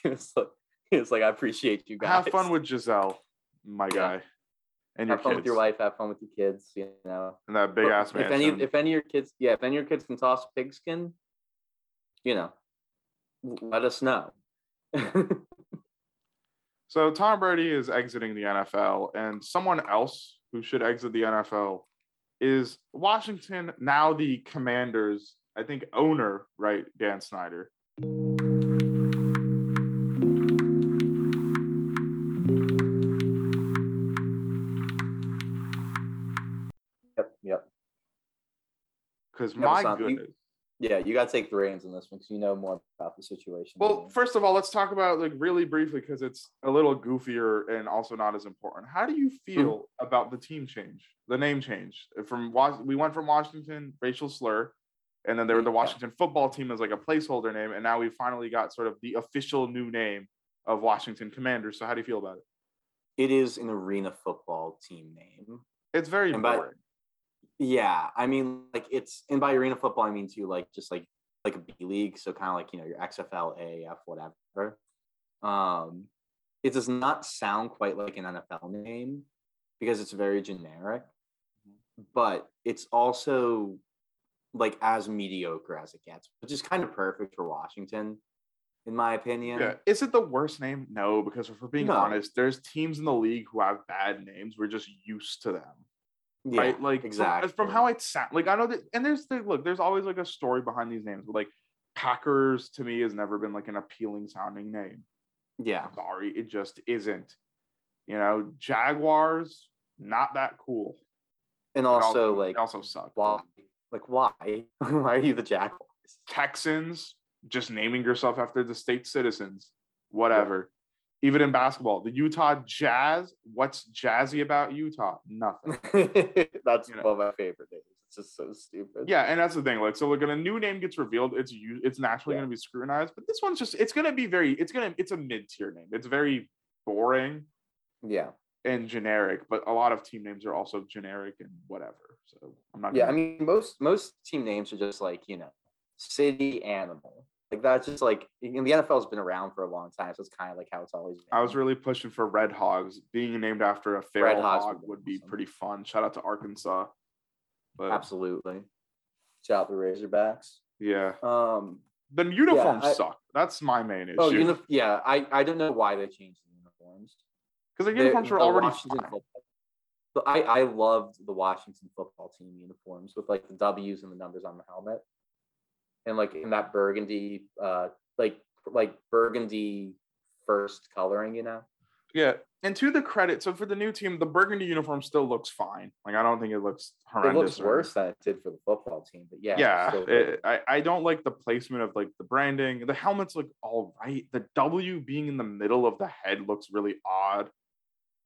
was like was like, I appreciate you guys. Have fun with Gisele, my Yeah. guy, and your have fun kids, with your wife, have fun with your kids, you know. and that big ass if man. any if any of your kids yeah, if any of your kids can toss a pigskin, you know, let us know. So Tom Brady is exiting the NFL, and someone else who should exit the NFL is Washington, now the Commanders, I think owner, right? Dan Snyder. Because Yeah, my you- goodness. Yeah, you gotta take the reins on this one because you know more about the situation. Well, first of all, let's talk about like really briefly because it's a little goofier and also not as important. How do you hmm. feel about the team change, the name change from we went from Washington racial slur, and then they were the Yeah. Washington football team as like a placeholder name, and now we finally got sort of the official new name of Washington Commanders. So how do you feel about it? it is an arena football team name. It's very And by- boring. Yeah, I mean, like it's and by arena football, I mean too, like just like like a B league, so kind of like you know your XFL, AAF, whatever. Um, it does not sound quite like an NFL name because it's very generic, but it's also like as mediocre as it gets, which is kind of perfect for Washington, in my opinion. Yeah. Is it the worst name? No, because if we're being No. honest, there's teams in the league who have bad names. We're just used to them. Yeah, right? Like exactly. from, how it sound, like I know that, and there's the look. There's always like a story behind these names. But like Packers to me has never been like an appealing sounding name. yeah, sorry, it just isn't. You know, Jaguars not that cool. and It also like also suck. why, like why, why are you the Jaguars? Texans just naming yourself after the state citizens, whatever. Even in basketball, the Utah Jazz. What's jazzy about Utah? Nothing. That's You know. one of my favorite names. It's just so stupid. Yeah, and that's the thing. Like, so like when a new name gets revealed, it's u- it's naturally Yeah. going to be scrutinized. But this one's just it's going to be very it's going to it's a mid tier name. It's very boring yeah, and generic. But a lot of team names are also generic and whatever. So I'm not. yeah. I gonna- mean, most most team names are just like you know, city animal. Like that's just like and the NFL's been around for a long time, so it's kind of like how it's always. Been. I was really pushing for Red Hogs being named after a feral hog would be awesome. pretty fun. Shout out to Arkansas. But absolutely. Shout out the Razorbacks. yeah, Um. the uniforms I- suck. That's my main issue. Oh, uni- yeah. I I don't know why they changed the uniforms. because the uniforms were the already Washington fine. football. I I loved the Washington football team uniforms with like the W's and the numbers on the helmet, and like in that burgundy, uh, like like burgundy first coloring, you know. Yeah, and to the credit, so for the new team, the burgundy uniform still looks fine. Like I don't think it looks horrendous It looks or- worse than it did for the football team, but yeah, Yeah, it- I I don't like the placement of like the branding. The helmets look all right. The W being in the middle of the head looks really odd.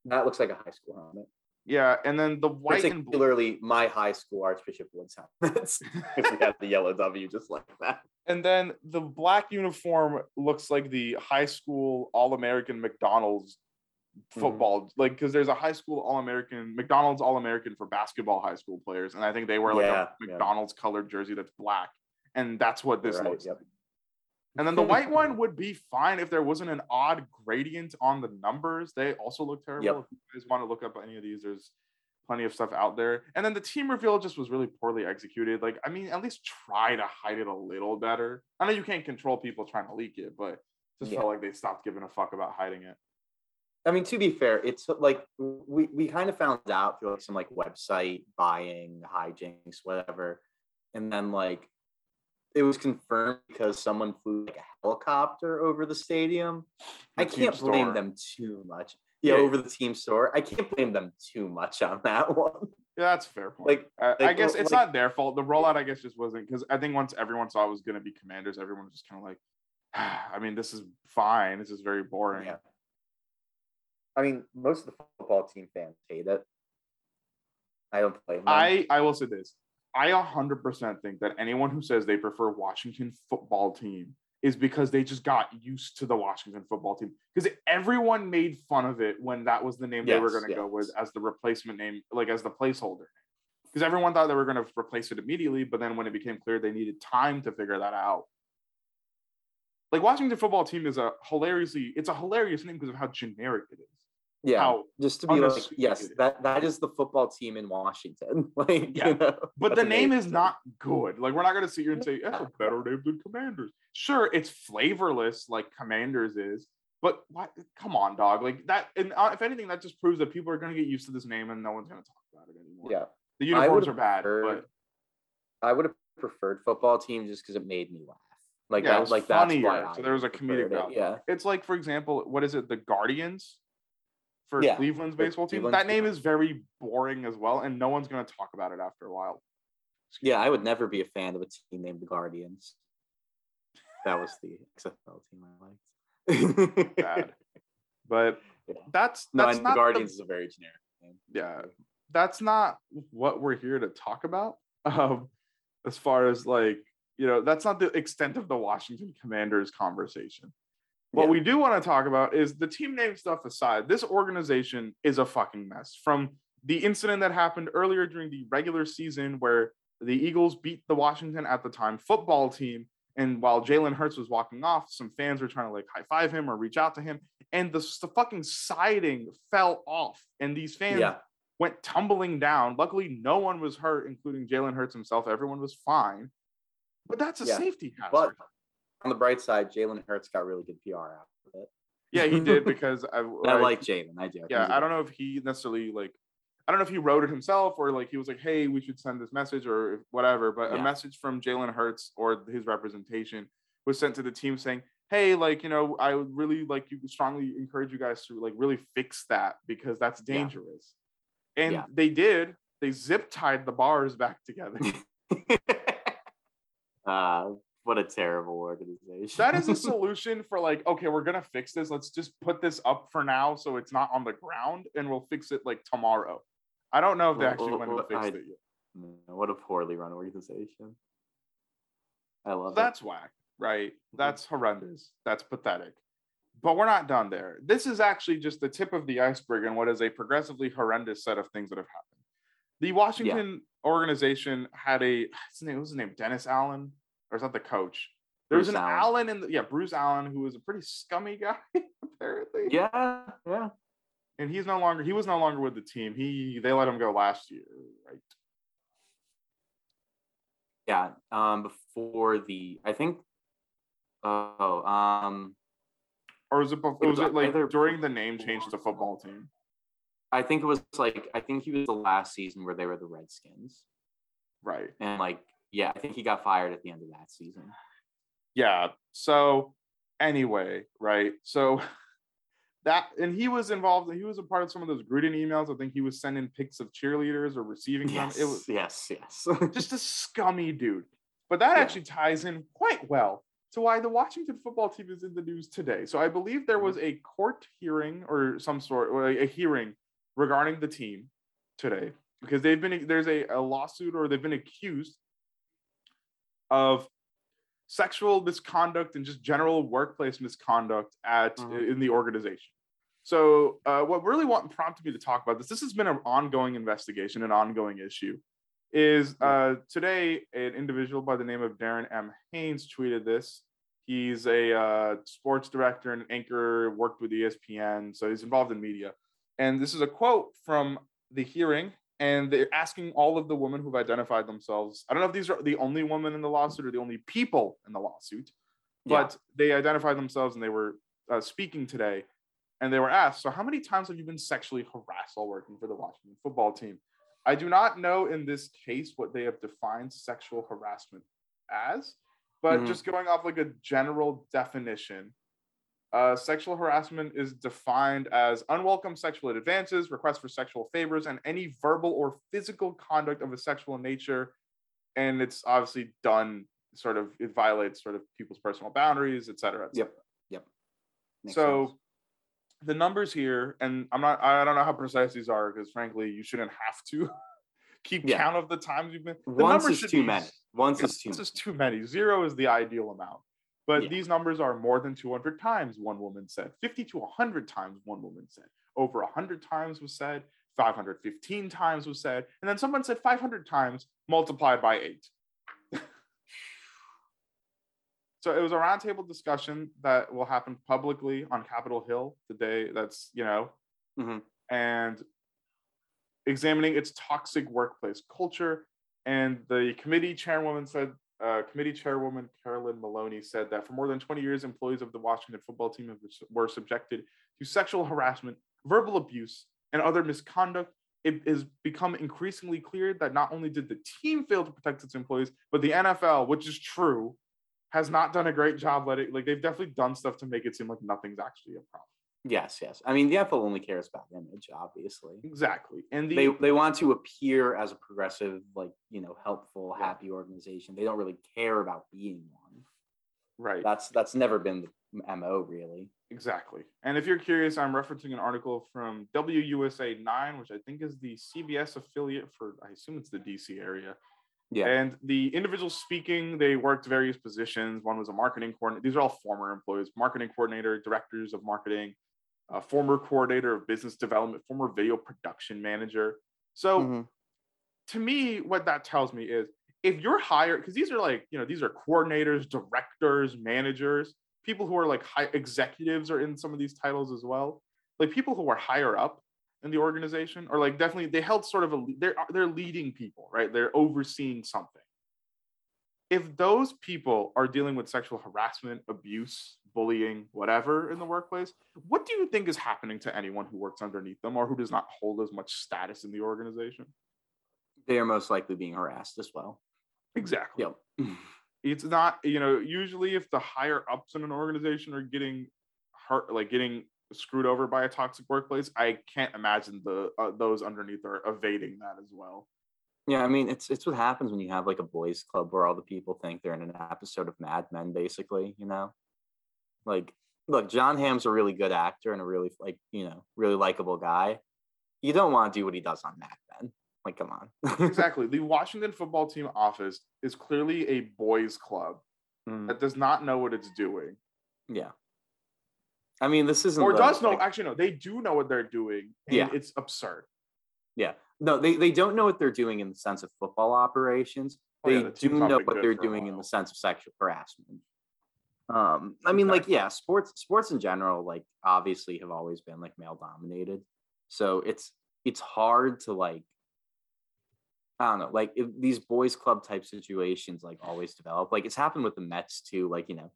that looks like a high school helmet. Yeah, and then the white and blue. Particularly my high school Archbishop Woods helmets, because we had the yellow W just like that. And then the black uniform looks like the high school All American McDonald's Mhm. football, like because there's a high school All American McDonald's All American for basketball high school players, and I think they wear like Yeah, a yeah. McDonald's colored jersey that's black, and that's what this Right, looks yep. like. And then the white one would be fine if there wasn't an odd gradient on the numbers. They also look terrible. Yep. If you guys want to look up any of these, there's plenty of stuff out there. And then the team reveal just was really poorly executed. Like, I mean, at least try to hide it a little better. I know you can't control people trying to leak it, but just Yeah. felt like they stopped giving a fuck about hiding it. I mean, to be fair, it's like we, we kind of found out through like some like website buying hijinks, whatever. And then like it was confirmed because someone flew like a helicopter over the stadium. I The team can't blame store. them too much. Yeah, Yeah. over the team store. I can't blame them too much on that one. Yeah, that's a fair point. Like- I, I guess it's like- not their fault. The rollout, I guess, just wasn't because I think once everyone saw it was going to be commanders, everyone was just kind of like, I mean, this is fine. This is very boring. Yeah. I mean, most of the football team fans hate it. I don't blame them. I I will say this. I 100% think that anyone who says they prefer Washington football team is because they just got used to the Washington football team because everyone made fun of it when that was the name they were going to go with as the replacement name, like as the placeholder. Because everyone thought they were going to replace it immediately, but then when it became clear they needed time to figure that out. Like Washington football team is a hilariously, it's a hilarious name because of how generic it is. Yeah. How just to be like, yes, that that is the football team in Washington. like, Yeah, you know, But the name is not good. Like we're not gonna sit here and say that's a better name than Commanders. Sure, it's flavorless like Commanders is, but why, come on, dog. Like that. And uh, if anything, that just proves that people are gonna get used to this name and no one's gonna talk about it anymore. Yeah. the uniforms are bad, preferred- but I would have preferred football team just because it made me laugh. Like Yeah, was like that's why. funnier, so there was a comedic it, value. Yeah. it's like, for example, what is it? The Guardians for Yeah, Cleveland's baseball team. Cleveland's That name is very boring as well, and no one's gonna talk about it after a while. Yeah, I would never be a fan of a team named the Guardians. That was the XFL team I liked. Bad. But Yeah. that's no, that's and not the the Guardians is a very generic name. yeah that's not what we're here to talk about um as far as like you know that's not the extent of the washington commanders conversation what Yeah. we do want to talk about is the team name stuff aside this organization is a fucking mess from the incident that happened earlier during the regular season where the eagles beat the washington at the time football team and while Jalen Hurts was walking off, some fans were trying to like high five him or reach out to him, and the, the fucking siding fell off, and these fans Yeah. went tumbling down. Luckily, no one was hurt, including Jalen Hurts himself. Everyone was fine. But that's a Yeah. safety hazard. But on the bright side, Jalen Hurts got really good PR out of it. yeah, he did because I, And I like Jalen. I do. Yeah, I don't know if he necessarily like. I don't know if he wrote it himself or like he was like, "Hey, we should send this message" or whatever. But a message from Jalen Hurts or his representation was sent to the team saying, "Hey, like you know, I would really like you strongly encourage you guys to like really fix that because that's Yeah. dangerous." And Yeah. they did. They zip tied the bars back together. uh, what a terrible organization. that is a solution for like, okay, we're gonna fix this. Let's just put this up for now so it's not on the ground, and we'll fix it like tomorrow. I don't know if they Well, actually well, went and well, fixed I- it yet. What a poorly run organization. I love it. That's whack, right? That's mm-hmm. horrendous. That's pathetic. But we're not done there. This is actually just the tip of the iceberg in what is a progressively horrendous set of things that have happened. The Washington organization had a his name what was his name Dennis Allen, or is that the coach? There was an Allen. Allen in the yeah Bruce Allen who was a pretty scummy guy apparently. Yeah, yeah. and he's no longer he was no longer with the team. He they let him go last year, right? Yeah. Um, before the, I think. Oh, um, Or was it? bef- It Was was it like either during the name change to football team? I think it was like I think he was the last season where they were the Redskins, Right. and like yeah, I think he got fired at the end of that season. yeah so anyway right so that and he was involved he was a part of some of those gruden emails i think he was sending pics of cheerleaders or receiving Yes, them it was yes, yes. just a scummy dude but that Yeah. actually ties in quite well to why the washington football team is in the news today so i believe there was mm-hmm. a court hearing or some sort or a hearing regarding the team today because they've been there's a, a lawsuit or they've been accused of sexual misconduct and just general workplace misconduct at Mhm. in the organization. So, uh, what really want prompted me to talk about this? This has been an ongoing investigation, an ongoing issue. Is uh, today an individual by the name of Darren M. Haynes tweeted this. He's a uh, sports director and anchor, worked with ESPN, so he's involved in media. And this is a quote from the hearing and they're asking all of the women who've identified themselves. I don't know if these are the only women in the lawsuit or the only people in the lawsuit, Yeah. but they identified themselves and they were uh, speaking today. And they were asked, So, how many times have you been sexually harassed while working for the Washington football team? I do not know in this case what they have defined sexual harassment as, but Mhm. just going off like a general definition, uh, sexual harassment is defined as unwelcome sexual advances, requests for sexual favors, and any verbal or physical conduct of a sexual nature. And it's obviously done sort of, it violates sort of people's personal boundaries, et cetera. et Yep. Yep. Makes so sense. the numbers here, and I'm not, I don't know how precise these are because frankly, you shouldn't have to keep Yeah. count of the times you've been. The once numbers is too be many. Once yeah, is too many. is too many. Zero is the ideal amount. But Yeah. these numbers are more than 200 times, one woman said. 50 to 100 times, one woman said. Over 100 times was said. 515 times was said. And then someone said 500 times multiplied by eight. so it was a roundtable discussion that will happen publicly on Capitol Hill the day that's, you know, Mhm. and examining its toxic workplace culture. And the committee chairwoman said, uh, committee chairwoman Carolyn Maloney said that for more than 20 years, employees of the Washington football team were subjected to sexual harassment, verbal abuse, and other misconduct. It has become increasingly clear that not only did the team fail to protect its employees, but the NFL, which is true, has not done a great job letting like they've definitely done stuff to make it seem like nothing's actually a problem. Yes, yes. I mean, the NFL only cares about image, obviously. Exactly. And the They they want to appear as a progressive, like you know, helpful, Yeah. happy organization. They don't really care about being one. right. That's that's never been the mo really. Exactly. And if you're curious, I'm referencing an article from WUSA 9, which I think is the CBS affiliate for, I assume it's the DC area. Yeah. And the individuals speaking, they worked various positions. One was a marketing coordinator. These are all former employees, marketing coordinator, directors of marketing, uh, former coordinator of business development, former video production manager. So Mhm. to me, what that tells me is if you're hired, because these are like, you know, these are coordinators, directors, managers, people who are like high executives are in some of these titles as well. Like people who are higher up in the organization or like definitely they held sort of a they're they're leading people, right? They're overseeing something. If those people are dealing with sexual harassment, abuse, bullying, whatever in the workplace, what do you think is happening to anyone who works underneath them or who does not hold as much status in the organization? They are most likely being harassed as well. Exactly. Yep. It's not, you know, usually if the higher ups in an organization are getting hurt, like getting screwed over by a toxic workplace, I can't imagine the uh, those underneath are evading that as well. Yeah, I mean, it's it's what happens when you have like a boys' club where all the people think they're in an episode of Mad Men, basically. You know, like, look, Jon Hamm's a really good actor and a really like you know really likable guy. You don't want to do what he does on Mad Men. Like, come on. exactly. The Washington football team office is clearly a boys' club Mm, that does not know what it's doing, yeah. I mean, this isn't or does know. Actually, no, they do know what they're doing. And Yeah. it's absurd. Yeah. No, they, they don't know what they're doing in the sense of football operations. Oh, They yeah, the do know what they're doing in the sense of sexual harassment. Um, I mean, like, yeah, sports sports in general, like, obviously have always been like male dominated. So it's it's hard to like I don't know, like these boys club type situations like always develop. Like it's happened with the Mets too. Like, you know,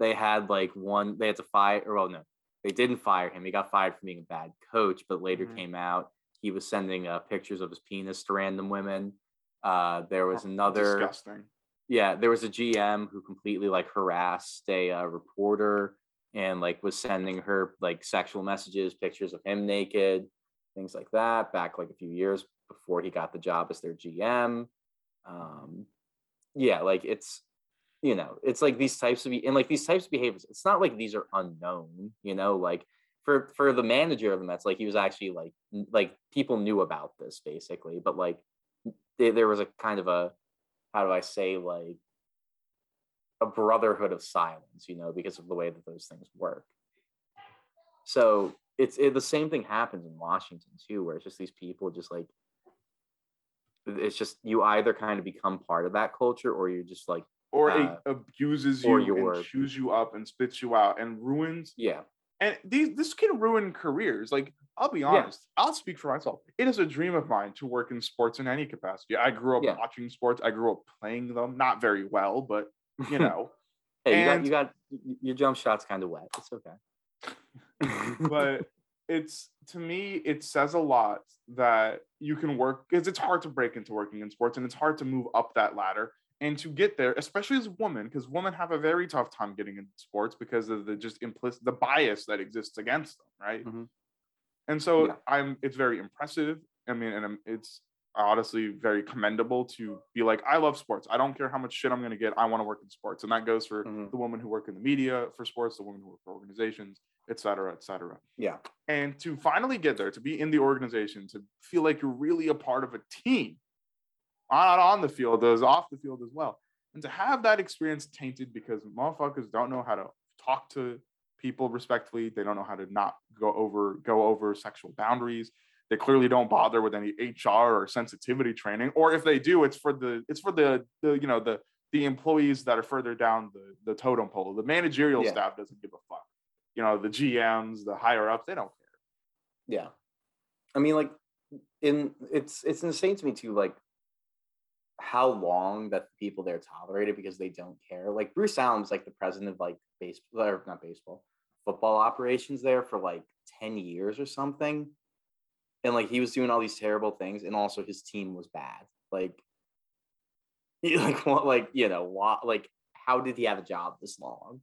they had like one they had to fire or well no, they didn't fire him. He got fired for being a bad coach, but later Mhm. came out he was sending uh, pictures of his penis to random women. Uh, there was another disgusting. Yeah there was a gm who completely like harassed a uh, reporter and like was sending her like sexual messages pictures of him naked things like that back like a few years before he got the job as their gm um yeah like it's you know it's like these types of and like these types of behaviors it's not like these are unknown you know like for for the manager of the Mets, like he was actually like like people knew about this basically, but like there was a kind of a how do I say like a brotherhood of silence, you know, because of the way that those things work. So it's it, the same thing happens in Washington too, where it's just these people just like it's just you either kind of become part of that culture or you're just like Or uh, it abuses or you and chews you up and spits you out and ruins yeah and these this can ruin careers. Like I'll be Yeah. honest, I'll speak for myself. It is a dream of mine to work in sports in any capacity. I grew up Yeah. watching sports. I grew up playing them, not very well, but you know. hey you got you got your jump shot's kind of wet. It's okay. but it's to me, it says a lot that you can work because it's hard to break into working in sports and it's hard to move up that ladder and to get there, especially as women, because women have a very tough time getting into sports because of the just implicit the bias that exists against them, right? Mhm. And so Yeah. I'm it's very impressive. I mean, and I'm- it's honestly very commendable to be like, I love sports. I don't care how much shit I'm gonna get. I want to work in sports. And that goes for Mhm. the women who work in the media for sports, the women who work for organizations, et cetera, et cetera. Yeah. And to finally get there, to be in the organization, to feel like you're really a part of a team, not on the field, as off the field as well. and to have that experience tainted because motherfuckers don't know how to talk to people respectfully. They don't know how to not go over go over sexual boundaries. They clearly don't bother with any HR or sensitivity training, or if they do, it's for the it's for the the you know the the employees that are further down the the totem pole. The managerial Yeah. staff doesn't give a fuck. You know, the GMs, the higher ups, they don't care. Yeah. I mean, like, in it's it's insane to me too, like how long that the people there tolerate it because they don't care. Like Bruce Allen's like the president of like baseball or not baseball, football operations there for like 10 years or something. And like he was doing all these terrible things, and also his team was bad. Like, like what like you know, what like how did he have a job this long?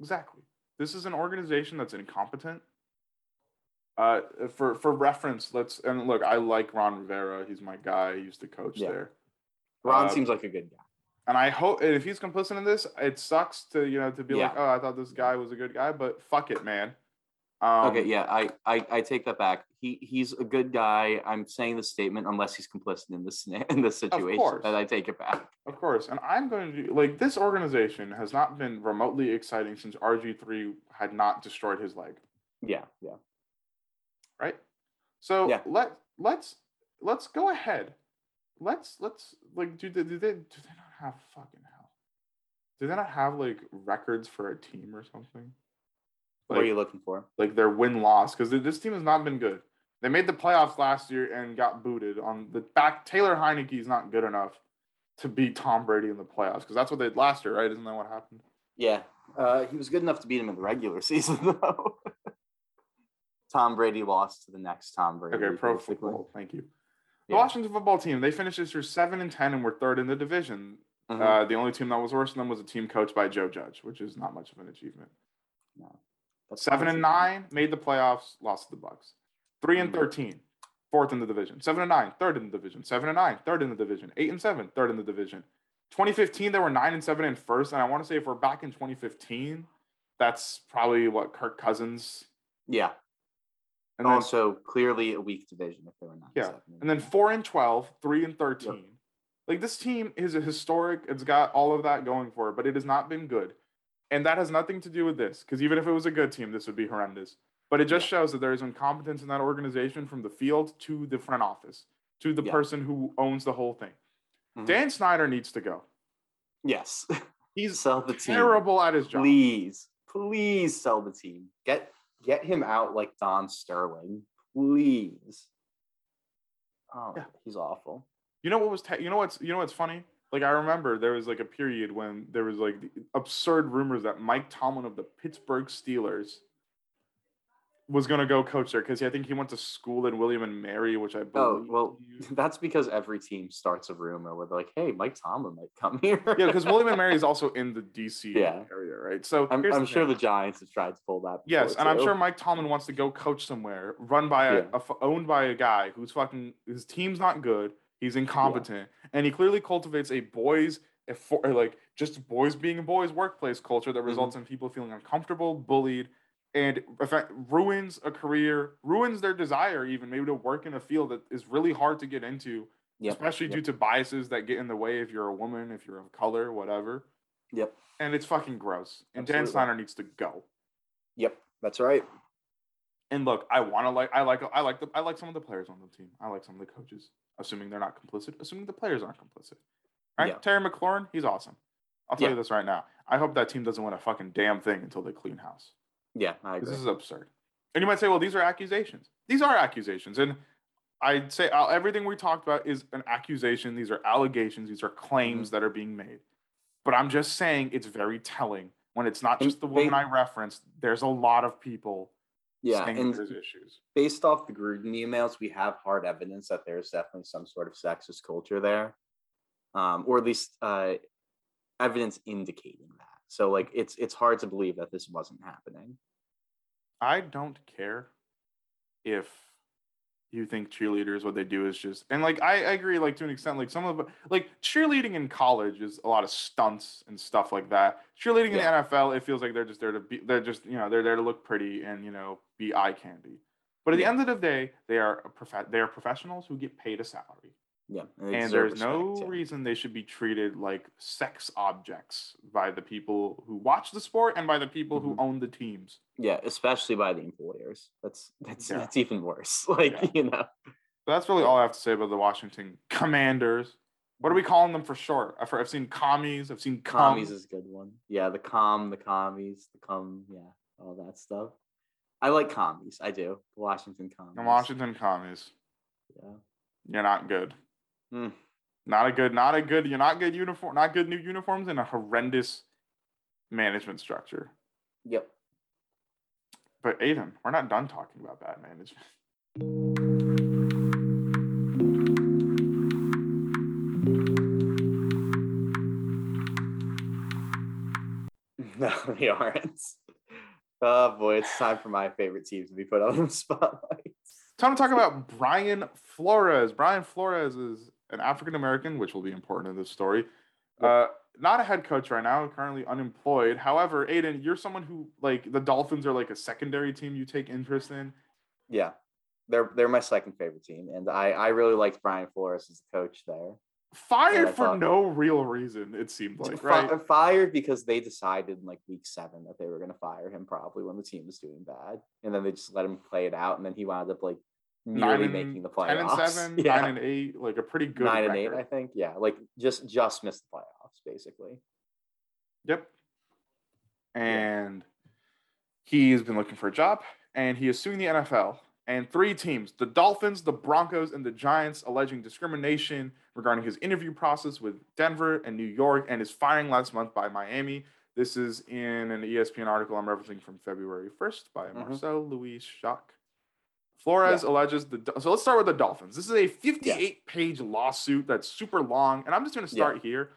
Exactly. This is an organization that's incompetent. Uh, for for reference, let's and look. I like Ron Rivera. He's my guy. He used to coach Yeah. there. Ron Uh, seems like a good guy. and I hope if he's complicit in this, it sucks to you know to be like, oh, I thought this guy was a good guy, but fuck it, man. Um, okay, yeah, I, I I take that back. He he's a good guy. I'm saying the statement unless he's complicit in this in this situation. course. And I take it back. Of course, and I'm going to do like this organization has not been remotely exciting since RG three had not destroyed his leg. Yeah, yeah. Right? So Yeah. let let's let's go ahead. Let's let's like do they do they do they not have fucking hell? Do they not have like records for a team or something? what are you looking for? like their win loss because this team has not been good. They made the playoffs last year and got booted on the back. Taylor Heinicke is not good enough to beat Tom Brady in the playoffs because that's what they did last year, right? Isn't that what happened? Yeah, uh, he was good enough to beat him in the regular season though. Tom Brady lost to the next Tom Brady. Okay, pro basically. football. Thank you. The Yeah. Washington football team, they finished this year seven and ten and were third in the division. Mhm. Uh, the only team that was worse than them was a team coached by Joe Judge, which is not much of an achievement. No. That's Seven and nine made the playoffs, lost to the Bucs. 3 and Mhm. thirteen, fourth in the division. Seven and nine, third in the division. Seven and nine, third in the division. Eight and seven, third in the division. 2015, they were nine and seven in first. And I want to say if we're back in 2015, that's probably what Kirk Cousins. Yeah. And then also, clearly a weak division if they were not. Yeah, and then four and 12, three and 13. Like this team is a historic, it's got all of that going for it, but it has not been good. And that has nothing to do with this, because even if it was a good team, this would be horrendous. But it just shows that there is incompetence in that organization from the field to the front office, to the person who owns the whole thing. Mhm. Dan Snyder needs to go. yes, He's sell the team. terrible at his job. Please, please sell the team. Get get him out like Don Sterling, please. Oh, Yeah. he's awful. You know what was? Te- you know what's? You know what's funny? Like I remember there was like a period when there was like the absurd rumors that Mike Tomlin of the Pittsburgh Steelers was gonna go coach there because I think he went to school in William and Mary, which I believe. Oh well, that's because every team starts a rumor where they're like, "Hey, Mike Tomlin might come here." yeah, because William and Mary is also in the DC Yeah. area, right? So I'm, I'm the sure thing. the Giants have tried to pull that. Yes, and I'm sure Mike Tomlin wants to go coach somewhere, run by a, Yeah. a owned by a guy who's fucking his team's not good. He's incompetent, and he clearly cultivates a boys a for, like just boys being a boys workplace culture Mm-hmm. that results in people feeling uncomfortable, bullied, and effect, ruins a career, ruins their desire even maybe to work in a field that is really hard to get into, Yep, especially yep, due to biases that get in the way if you're a woman, if you're of color, whatever. Yep. And it's fucking gross. And Dan Absolutely. Snyder needs to go. Yep. That's right. And look, I want to like I like I like the I like some of the players on the team. I like some of the coaches, assuming they're not complicit, assuming the players aren't complicit. Right? Yeah. Terry McLaurin, he's awesome. I'll tell Yeah. you this right now. I hope that team doesn't win a fucking damn thing until they clean house. Yeah, I agree. This is absurd. And you might say, well, these are accusations. These are accusations, and I'd say uh, everything we talked about is an accusation. These are allegations. These are claims Mm-hmm. that are being made. But I'm just saying it's very telling when it's not And just the woman they- I referenced. There's a lot of people yeah, saying and there's issues. based off the Gruden emails, we have hard evidence that there's definitely some sort of sexist culture there, um, or at least uh, evidence indicating that. So, like, it's it's hard to believe that this wasn't happening. I don't care if you think cheerleaders what they do is just and like I, I agree like to an extent like some of the like cheerleading in college is a lot of stunts and stuff like that. Cheerleading Yeah. in the NFL it feels like they're just there to be they're just you know they're there to look pretty and you know be eye candy. But at Yeah. the end of the day, they are a prof- they are professionals who get paid a salary. Yeah, and there's no yeah. reason they should be treated like sex objects by the people who watch the sport and by the people who Mhm. own the teams. Yeah, especially by the employers. That's that's Yeah. that's even worse. Like Yeah. you know, So that's really all I have to say about the Washington Commanders. What are we calling them for short? I've, I've seen commies. I've seen cum. commies is a good one. Yeah, the com, the commies, the cum, yeah, all that stuff. I like commies. I do. The Washington commies. The Washington commies. Yeah. You're not good. Mm. Not a good. Not a good. You're not good uniform. Not good new uniforms and a horrendous management structure. Yep. But Aiden, we're not done talking about bad management. No, we aren't. Oh boy, it's time for my favorite team to be put on the spotlight. Time to talk about Brian Flores. Brian Flores is an African American, which will be important in this story. Uh, not a head coach right now, currently unemployed. However, Aiden, you're someone who like the Dolphins are like a secondary team you take interest in. Yeah, they're they're my second favorite team, and I I really liked Brian Flores as the coach there. Fired for no real reason, it seemed like, right? Fired because they decided in like week seven that they were going to fire him probably when the team was doing bad, and then they just let him play it out, and then he wound up like nearly and- making the playoffs. Ten and seven, yeah. nine and eight, like a pretty good nine and eight. I think. Yeah, like just just missed the playoffs basically. Yep. And he's been looking for a job and he is suing the NFL and three teams the Dolphins, the Broncos, and the Giants alleging discrimination regarding his interview process with Denver and New York and his firing last month by Miami. This is in an ESPN article I'm referencing from February 1st by Mhm. Marcel Louis Jacques. Flores alleges the so let's start with the Dolphins. This is a 58 page lawsuit that's super long, and I'm just going to Yeah. start here.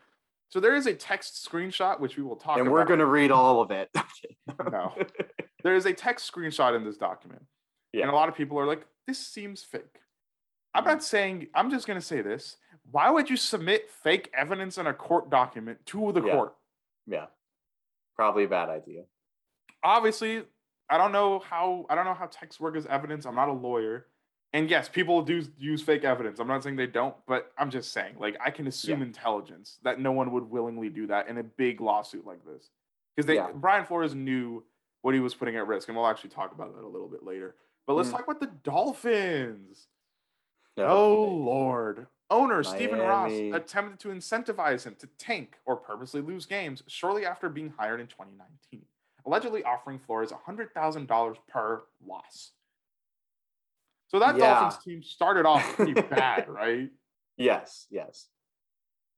So there is a text screenshot which we will talk and about. we're gonna read all of it. No. there is a text screenshot in this document. Yeah. And a lot of people are like, this seems fake. I'm Mhm. not saying, I'm just going to say this. Why would you submit fake evidence in a court document to the Yeah. court? yeah, probably a bad idea. Obviously, I don't know how I don't know how texts work as evidence. I'm not a lawyer. And yes, people do use fake evidence. I'm not saying they don't, but I'm just saying, like, I can assume intelligence that no one would willingly do that in a big lawsuit like this. Because they Yeah. Brian Flores knew what he was putting at risk, and we'll actually talk about that a little bit later. But let's Mhm. talk about the Dolphins. No, Oh Lord. Owner Stephen Ross attempted to incentivize him to tank or purposely lose games shortly after being hired in 2019, allegedly offering Flores $100,000 per loss. So that Yeah. Dolphins team started off pretty bad, right? Yes, yes.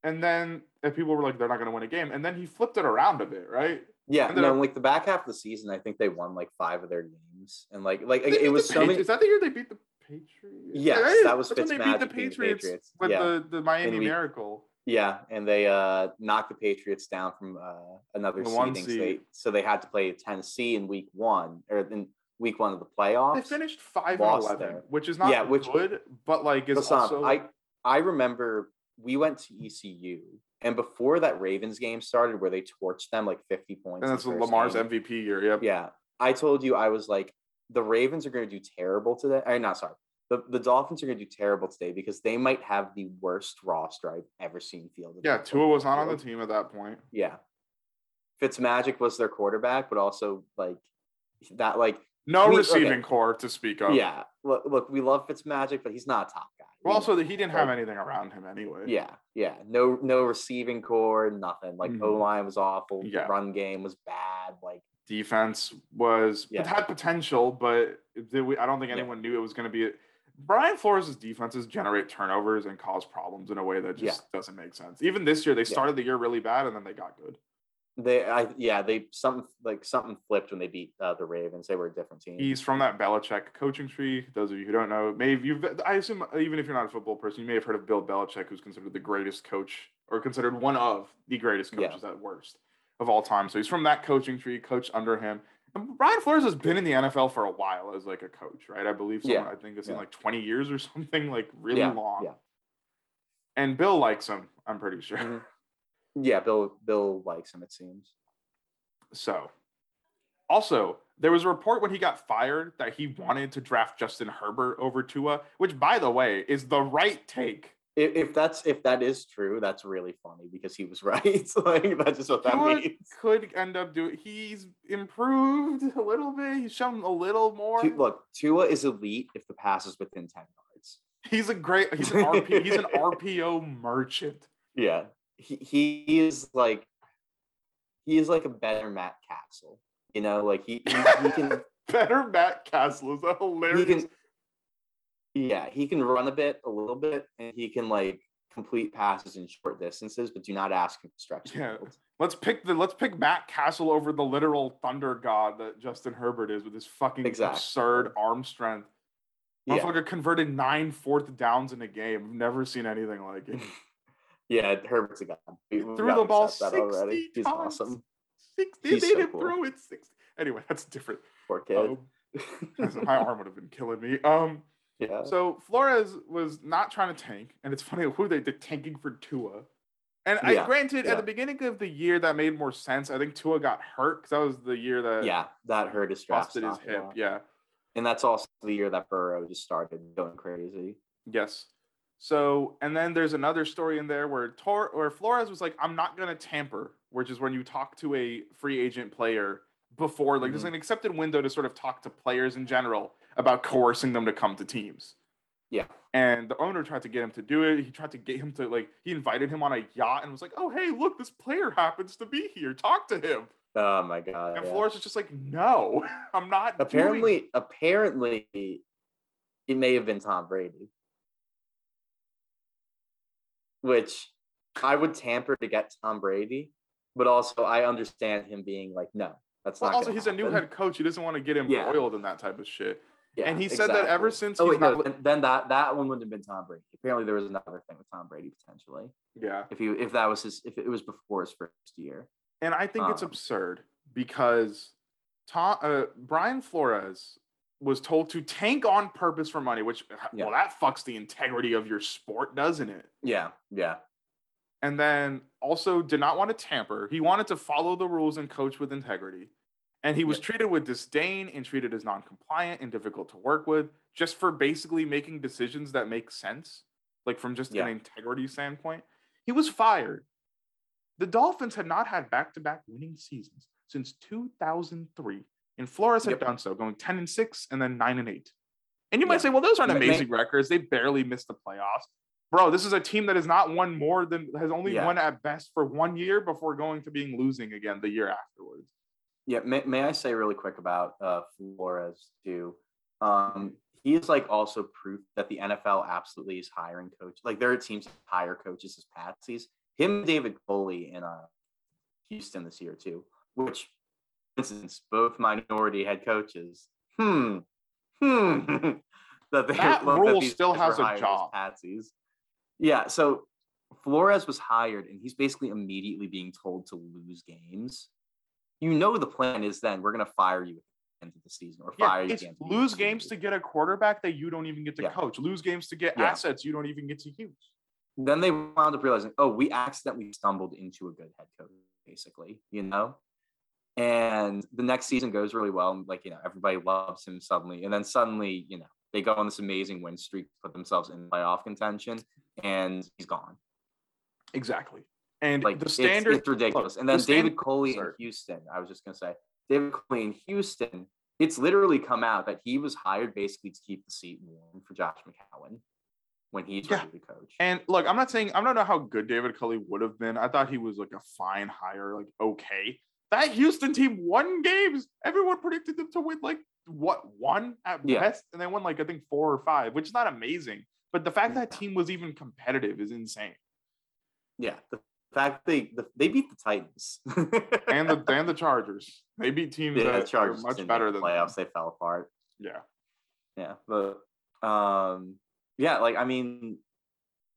And then and people were like, they're not going to win a game. And then he flipped it around a bit, right? Yeah, And then- no, like the back half of the season, I think they won like five of their games, and like like it was so many. Is that the year they beat the Patriots? Yes, that was That's when they beat the beating the Patriots, Patriots. with Yeah. the, the Miami we- Miracle. Yeah, and they uh knocked the Patriots down from uh, another The seeding. So they, so they had to play Tennessee in week one or in week one of the playoffs. They finished five and eleven, there. which is not Yeah, which- good, but like is also I I remember we went to ECU, and before that Ravens game started, where they torched them like fifty points. and that's Lamar's game, MVP year. Yep. Yeah, I told you I was like the Ravens are going to do terrible today. I not sorry. The, the Dolphins are going to do terrible today because they might have the worst roster I've ever seen fielded. Yeah, Tua was not on the team at that point. Yeah. Fitzmagic was their quarterback, but also like that, like, No mean, receiving okay. core to speak of. yeah. Look, look, we love Fitzmagic, but he's not a top guy. Well, We also that he didn't have Like, anything around him anyway. Yeah, yeah. No, no receiving core, nothing. Like Mhm. O line was awful. Yeah. Run game was bad. Like, Defense was Yeah. it had potential, but did we, I don't think Yeah. anyone knew it was going to be. Brian Flores' defenses generate turnovers and cause problems in a way that Yeah. just doesn't make sense. Even this year, they Yeah. started the year really bad and then they got good. they, I, yeah, they something like something flipped when they beat uh, the Ravens. They were a different team. He's from that Belichick coaching tree. Those of you who don't know, maybe you've, I assume, even if you're not a football person, you may have heard of Bill Belichick, who's considered the greatest coach or considered one of the greatest Yeah. coaches at worst of all time. So he's from that coaching tree, coached under him. Brian Flores has been in the NFL for a while as like a coach, right? I believe someone, Yeah. I think it's in like 20 years or something, like really Yeah, long. yeah. And Bill likes him, I'm pretty sure. Mhm. Yeah, Bill Bill likes him. It seems. So, also, there was a report when he got fired that he wanted to draft Justin Herbert over Tua, which, by the way, is the right take if, if that's if that is true, that's really funny because he was right. like that's just what that Tua means. could end up doing. He's improved a little bit. He's shown a little more. Look, Tua is elite if the pass is within ten yards. He's a great. He's an RP. he's an RPO merchant. Yeah, he he is like he is like a better Matt Cassel. You know, like he he, he can Better Matt Cassel is a he hilarious. can yeah he can run a bit a little bit and he can like complete passes in short distances but do not ask him to stretch Yeah. Let's pick the let's pick Matt Cassel over the literal thunder god that Justin Herbert is with his fucking Exactly. absurd arm strength. yeah Motherfucker converted nine fourth downs in a game. I've never seen anything like it. yeah herbert's a god we, Threw the ball 60 already he's times. awesome Six, they He's made so him cool. throw it six. Anyway, that's different. poor kid Um, my arm would have been killing me. Um, yeah so Flores was not trying to tank, and it's funny who they did tanking for Tua. And I granted, yeah. at the beginning of the year, that made more sense. I think Tua got hurt because that was the year that yeah that hurt his busted his hip. Yeah. and that's also the year that burrow just started going crazy Yes. So, and then there's another story in there where Tor or Flores was like, "I'm not gonna tamper," which is when you talk to a free agent player before, like, there's Mhm. an accepted window to sort of talk to players in general about coercing them to come to teams. Yeah. And the owner tried to get him to do it. He tried to get him to like, he invited him on a yacht and was like, "Oh, hey, look, this player happens to be here. Talk to him." oh my god And yeah. Flores is just like, "No, I'm not." doing apparently apparently it may have been tom brady which i would tamper to get tom brady but also i understand him being like no that's Well, not also, he's a new head coach. He doesn't want to get him Yeah. oiled and that type of shit. Yeah, and he said that ever since oh wait no not- then, that that one wouldn't have been tom brady apparently there was another thing with tom brady potentially Yeah. if he if that was his if it was before his first year And I think it's Um, absurd because Tom, uh, Brian Flores was told to tank on purpose for money, which, uh, Yeah. well, that fucks the integrity of your sport, doesn't it? yeah yeah And then also did not want to tamper. He wanted to follow the rules and coach with integrity. And he was treated with disdain and treated as non compliant and difficult to work with just for basically making decisions that make sense, like from just Yeah. an integrity standpoint. He was fired. The Dolphins had not had back to back winning seasons since 2003. And Flores had Yep. done so, going 10 and 6 and then 9 and 8. And you might say, well, those aren't Ma- ma- amazing records. They barely missed the playoffs. Bro, this is a team that has not won more than has only Yeah. won at best for one year before going to being losing again the year afterwards. Yeah, may, may I say really quick about uh, Flores too? Um, he is like also proof that the NFL absolutely is hiring coaches. Like there are teams that hire coaches as patsies. Him, and David Culley in uh, Houston this year too, which, for instance, both minority head coaches. Hmm, hmm. that that Rhule these still has a job. Patsies. Yeah, so Flores was hired, and he's basically immediately being told to lose games you know the plan is then we're gonna fire you at the end of the season or Yeah, fire you at it's the end of lose games to get a quarterback that you don't even get to Yeah. coach, lose games to get Yeah. assets you don't even get to use. Then they wound up realizing, oh, we accidentally stumbled into a good head coach, basically, you know. And the next season goes really well, and like you know, everybody loves him suddenly, and then suddenly, you know, they go on this amazing win streak, put themselves in playoff contention, and he's gone. Exactly. And Like the standard it's, ridiculous. and then standard- David Culley in. Houston. I was just gonna say, David Culley in Houston. It's literally come out that he was hired basically to keep the seat warm for Josh McCown when he's Yeah. ready to coach. And look, I'm not saying I don't know how good David Culley would have been. I thought he was like a fine hire, like okay. That Houston team won games. Everyone predicted them to win like what one at Yeah. best, and they won like I think four or five, which is not amazing. But the fact that team was even competitive is insane. yeah, the fact they they beat the Titans And the and the Chargers, they beat teams yeah, that the Chargers are much better than the them. playoffs. They fell apart. Yeah, Yeah, but um, yeah, like I mean,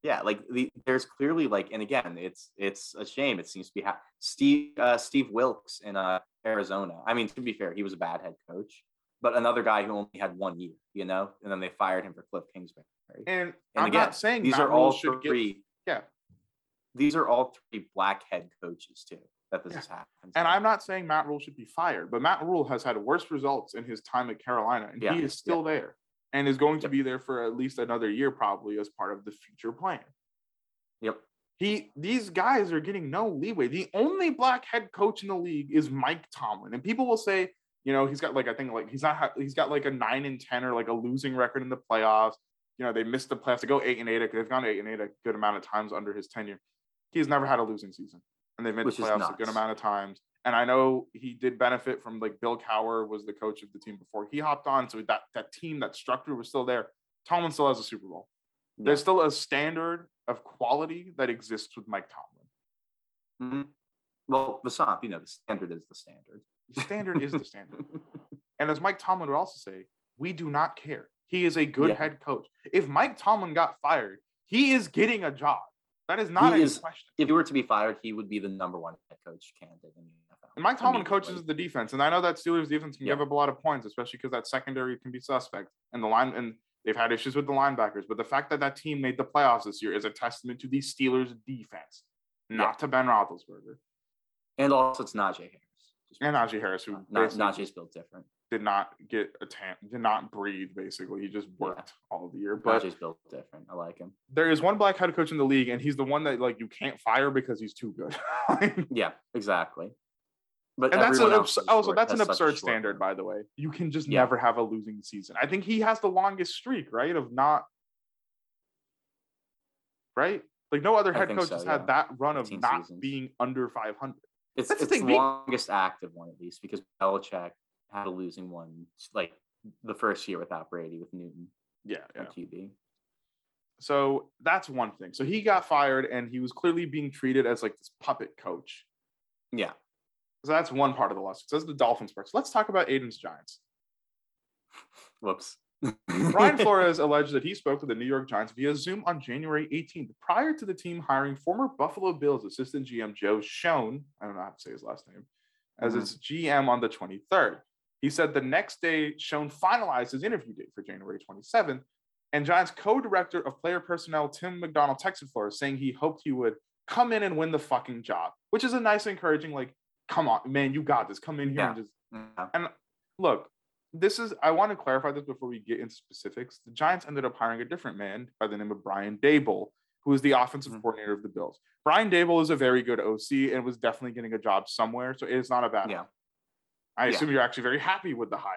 yeah, like the, there's clearly like, and again, it's it's a shame. It seems to be ha- Steve uh, Steve Wilks in uh, Arizona. I mean, to be fair, he was a bad head coach, but another guy who only had one year, you know, and then they fired him for Kliff Kingsbury. and, And I'm again, not saying These Matt are all should get- yeah. These are all three black head coaches too. That this Yeah. has happened. And to. I'm not saying Matt Rhule should be fired, but Matt Rhule has had worse results in his time at Carolina, and Yeah, he is still there and is going to be there for at least another year, probably as part of the future plan. Yep. He these guys are getting no leeway. The only black head coach in the league is Mike Tomlin, and people will say, you know, he's got like I think like he's not he's got like a nine and ten or like a losing record in the playoffs. You know, they missed the playoffs. They go eight and eight. They've gone eight and eight a good amount of times under his tenure. He's never had a losing season, and they've made Which the playoffs a good amount of times. And I know he did benefit from like Bill Cowher was the coach of the team before he hopped on, so that that team that structure was still there. Tomlin still has a Super Bowl. There's still a standard of quality that exists with Mike Tomlin. Mhm. Well, Vasant, you know, the standard is the standard. The standard is the standard. And as Mike Tomlin would also say, we do not care. He is a good Yeah. head coach. If Mike Tomlin got fired, he is getting a job. That is not He a is- question. if he were to be fired, he would be the number one head coach candidate in the NFL. And Mike Tomlin coaches the defense, and I know that Steelers defense can Yeah. give up a lot of points, especially because that secondary can be suspect, and the line and they've had issues with the linebackers. But the fact that that team made the playoffs this year is a testament to the Steelers defense, not Yeah. to Ben Roethlisberger And also, it's Najee Harris. And Najee Harris, who Not, basically Najee's built different. Did not get a tan, did not breathe. Basically, he just Yeah. worked all of the year. But Najee's built different. I like him. there is one black head coach in the league, and he's the one that like you can't fire because he's too good. Yeah, exactly. But and that's an abs- also that's an has such a absurd standard, by the way. You can just Yeah. never have a losing season. I think he has the longest streak, right? Of not right. Like no other head coach so, has yeah. had that run of not seasons. being under 500. It's, That's it's the longest active one at least because Belichick had a losing one like the first year without Brady with Newton Yeah, yeah. QB. So that's one thing. So he got fired, and he was clearly being treated as like this puppet coach. Yeah. So that's one part of the lawsuit. So that's the Dolphins part. So let's talk about Aiden's Giants. Whoops. Brian Flores alleged that he spoke with the New York Giants via Zoom on January 18th, prior to the team hiring former Buffalo Bills assistant GM Joe Schoen, I don't know how to say his last name, as Mhm. its GM on the 23rd. He said the next day, Schoen finalized his interview date for January 27th, and Giants co-director of player personnel Tim McDonald texted Flores saying he hoped he would come in and win the fucking job, which is a nice, encouraging, like, come on, man, you got this. Come in here Yeah. and just Yeah. look, this is I want to clarify this before we get into specifics. The Giants ended up hiring a different man by the name of Brian Daboll, who is the offensive Mhm. coordinator of the Bills. Brian Daboll is a very good OC and was definitely getting a job somewhere, so it is not a bad. Yeah. I Yeah. assume you're actually very happy with the hire.